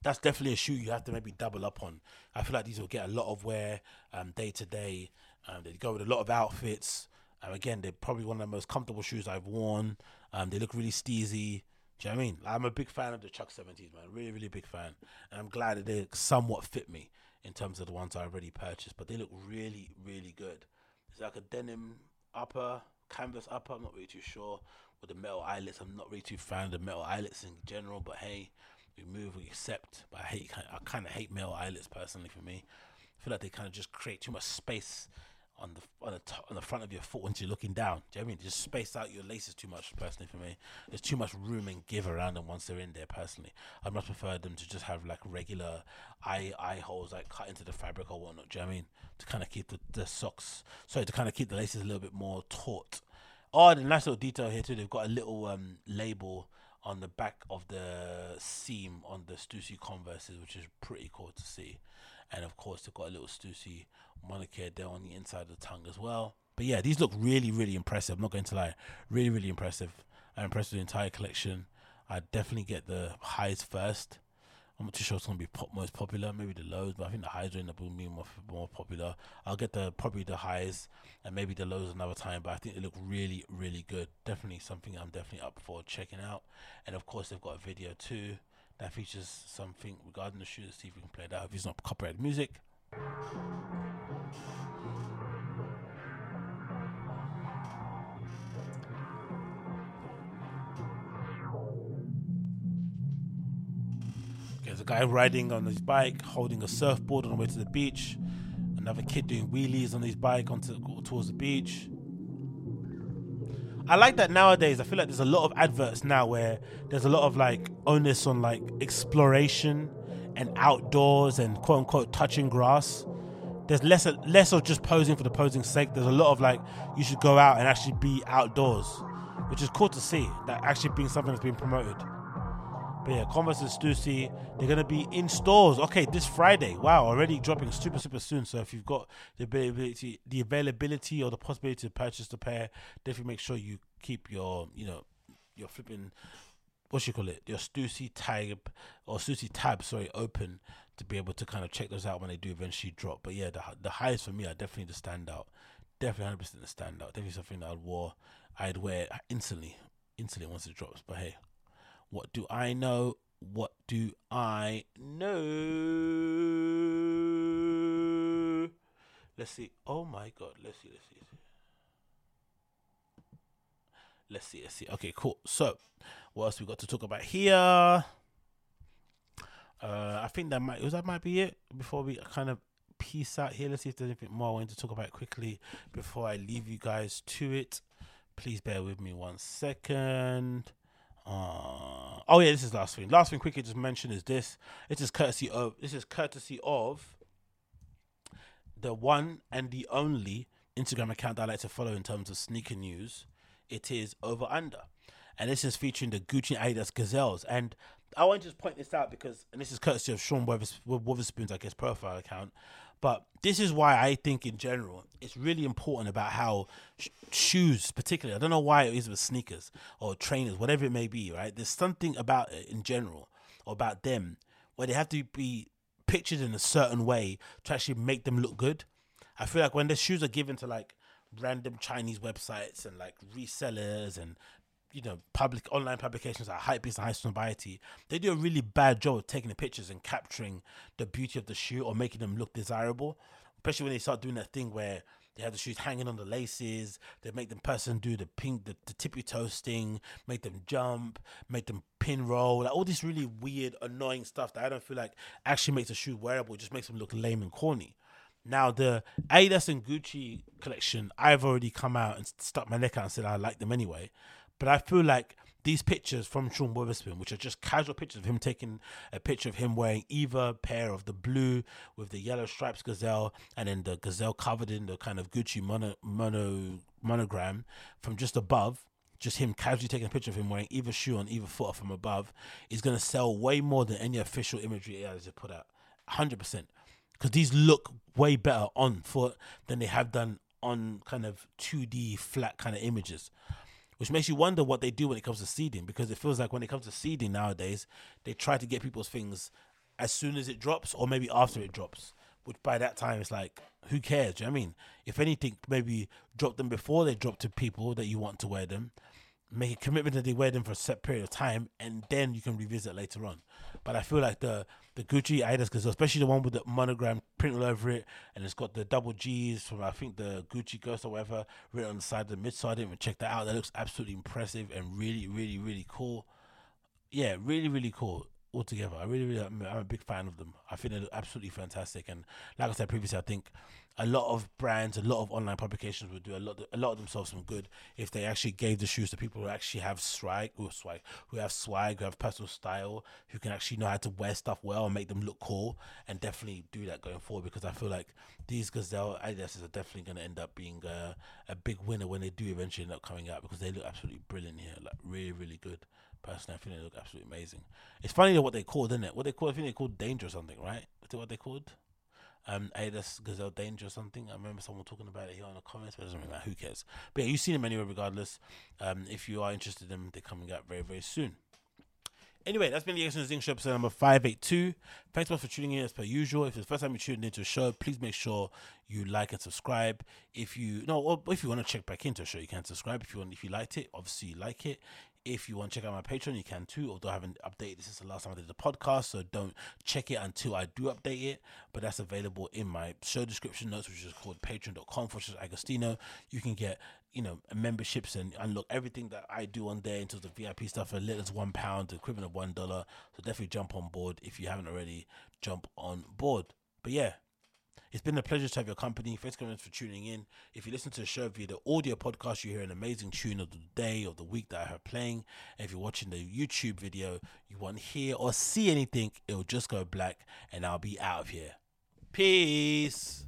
That's definitely a shoe you have to maybe double up on. I feel like these will get a lot of wear um, day to day. Um, they go with a lot of outfits. Again, they're probably one of the most comfortable shoes I've worn. Um, they look really steezy. Do you know what I mean? I'm a big fan of the Chuck 70s, man. Really, really big fan. And I'm glad that they somewhat fit me in terms of the ones I already purchased. But they look really, really good. It's like a denim upper, canvas upper. I'm not really too sure. With the metal eyelets, I'm not really too fan of the metal eyelets in general. But hey, we move, we accept. But I hate, I kind of hate metal eyelets personally for me. I feel like they kind of just create too much space on the on the on the front of your foot once you're looking down. Do you know I mean? Just space out your laces too much. Personally, for me, there's too much room and give around them once they're in there. Personally, I'd much prefer them to just have like regular eye eye holes like cut into the fabric or whatnot. Do you know what I mean? To kind of keep the, the socks, sorry, to kind of keep the laces a little bit more taut. Oh, the nice little detail here too. They've got a little um label on the back of the seam on the Stussy Converses, which is pretty cool to see. And of course, they've got a little Stussy moniker there on the inside of the tongue as well. But yeah, these look really, really impressive. I'm not going to lie, really, really impressive. I'm impressed with the entire collection. I definitely get the highs first. I'm not too sure it's going to be pop, most popular, maybe the lows, but I think the highs are in the boom being more, more popular. I'll get the probably the highs and maybe the lows another time, but I think they look really, really good. Definitely something I'm definitely up for checking out. And of course, they've got a video too that features something regarding the shoe. Let's see if we can play that. If it's not copyrighted music. There's a guy riding on his bike, holding a surfboard on the way to the beach. Another kid doing wheelies on his bike onto towards the beach. I like that nowadays. I feel like there's a lot of adverts now where there's a lot of like onus on like exploration and outdoors and quote unquote touching grass. There's less less of just posing for the posing sake. There's a lot of like you should go out and actually be outdoors, which is cool to see. That actually being something that's being promoted. But yeah, Converse and Stussy, they're gonna be in stores. Okay, this Friday. Wow, already dropping super super soon. So if you've got the availability, the availability or the possibility to purchase the pair, definitely make sure you keep your you know your flipping what you call it your Stussy tab or Stussy tab sorry open to be able to kind of check those out when they do eventually drop. But yeah, the the highest for me are definitely the standout. Definitely hundred percent the standout. Definitely something that I'd wear. I'd wear instantly, instantly once it drops. But hey. What do I know? What do I know? Let's see. Oh my god. Let's see. Let's see. Let's see. Let's see. Okay, cool. So, what else we got to talk about here? Uh, I think that might was that might be it before we kind of piece out here. Let's see if there's anything more I want to talk about quickly before I leave you guys to it. Please bear with me one second. Uh, oh yeah, this is last thing. Last thing, quickly just mention is this. This is courtesy of. This is courtesy of the one and the only Instagram account that I like to follow in terms of sneaker news. It is over under, and this is featuring the Gucci Adidas Gazelles. And I want to just point this out because, and this is courtesy of Sean Wotherspoon's, I guess, profile account. But this is why I think, in general, it's really important about how sh- shoes, particularly, I don't know why it is with sneakers or trainers, whatever it may be, right? There's something about it in general, or about them, where they have to be pictured in a certain way to actually make them look good. I feel like when the shoes are given to like random Chinese websites and like resellers and you know public online publications like Hypebeast and Highsnobiety, they do a really bad job of taking the pictures and capturing the beauty of the shoe or making them look desirable. Especially when they start doing that thing where they have the shoes hanging on the laces. They make the person do the pink, the, the tippy toe sting, make them jump, make them pin roll, like all this really weird, annoying stuff that I don't feel like actually makes a shoe wearable. It just makes them look lame and corny. Now the Adidas and Gucci collection, I've already come out and stuck my neck out and said I like them anyway. But I feel like these pictures from Sean Wotherspoon, which are just casual pictures of him taking a picture of him wearing either pair of the blue with the yellow stripes gazelle and then the gazelle covered in the kind of Gucci mono, mono monogram from just above, just him casually taking a picture of him wearing either shoe on either foot from above, is going to sell way more than any official imagery he has to put out. 100%. Because these look way better on foot than they have done on kind of 2D flat kind of images which makes you wonder what they do when it comes to seeding because it feels like when it comes to seeding nowadays they try to get people's things as soon as it drops or maybe after it drops which by that time it's like who cares do you know i mean if anything maybe drop them before they drop to people that you want to wear them make a commitment that they wear them for a set period of time, and then you can revisit later on. But I feel like the the Gucci Adidas, because especially the one with the monogram print all over it, and it's got the double G's from I think the Gucci Ghost or whatever written on the side of the midsole. I didn't even check that out. That looks absolutely impressive and really, really, really cool. Yeah, really, really cool altogether. I really, really, I'm, I'm a big fan of them. I think they're absolutely fantastic. And like I said previously, I think a lot of brands, a lot of online publications would do a lot, a lot of themselves some good if they actually gave the shoes to people who actually have swag, who have swag, who have swag, who have personal style, who can actually know how to wear stuff well and make them look cool, and definitely do that going forward. Because I feel like these Gazelle Adidas are definitely going to end up being a, a big winner when they do eventually end up coming out because they look absolutely brilliant here, like really, really good. Personally, I think they look absolutely amazing. It's funny what they called, isn't it? What they called, I think they called Danger or something, right? Is that what they called? Um, Adidas Gazelle Danger or something. I remember someone talking about it here in the comments, but it doesn't really matter. Who cares? But yeah, you've seen them anyway, regardless. Um, if you are interested in them, they're coming out very, very soon. Anyway, that's been the Extra Zing Show episode number 582. Thanks so much for tuning in as per usual. If it's the first time you tuned into a show, please make sure you like and subscribe. If you no, if you want to check back into a show, you can subscribe. If you want, if you liked it, obviously you like it. If you want to check out my Patreon, you can too. Although I haven't updated this since the last time I did the podcast, so don't check it until I do update it. But that's available in my show description notes, which is called patreon.com for Agostinho. You can get you know memberships and unlock everything that I do on there in terms of VIP stuff for little as one pound, equivalent of one dollar. So definitely jump on board if you haven't already. Jump on board. But yeah, it's been a pleasure to have your company. Thanks much for tuning in. If you listen to the show via the audio podcast, you hear an amazing tune of the day of the week that I have playing. And if you're watching the YouTube video, you won't hear or see anything. It'll just go black, and I'll be out of here. Peace.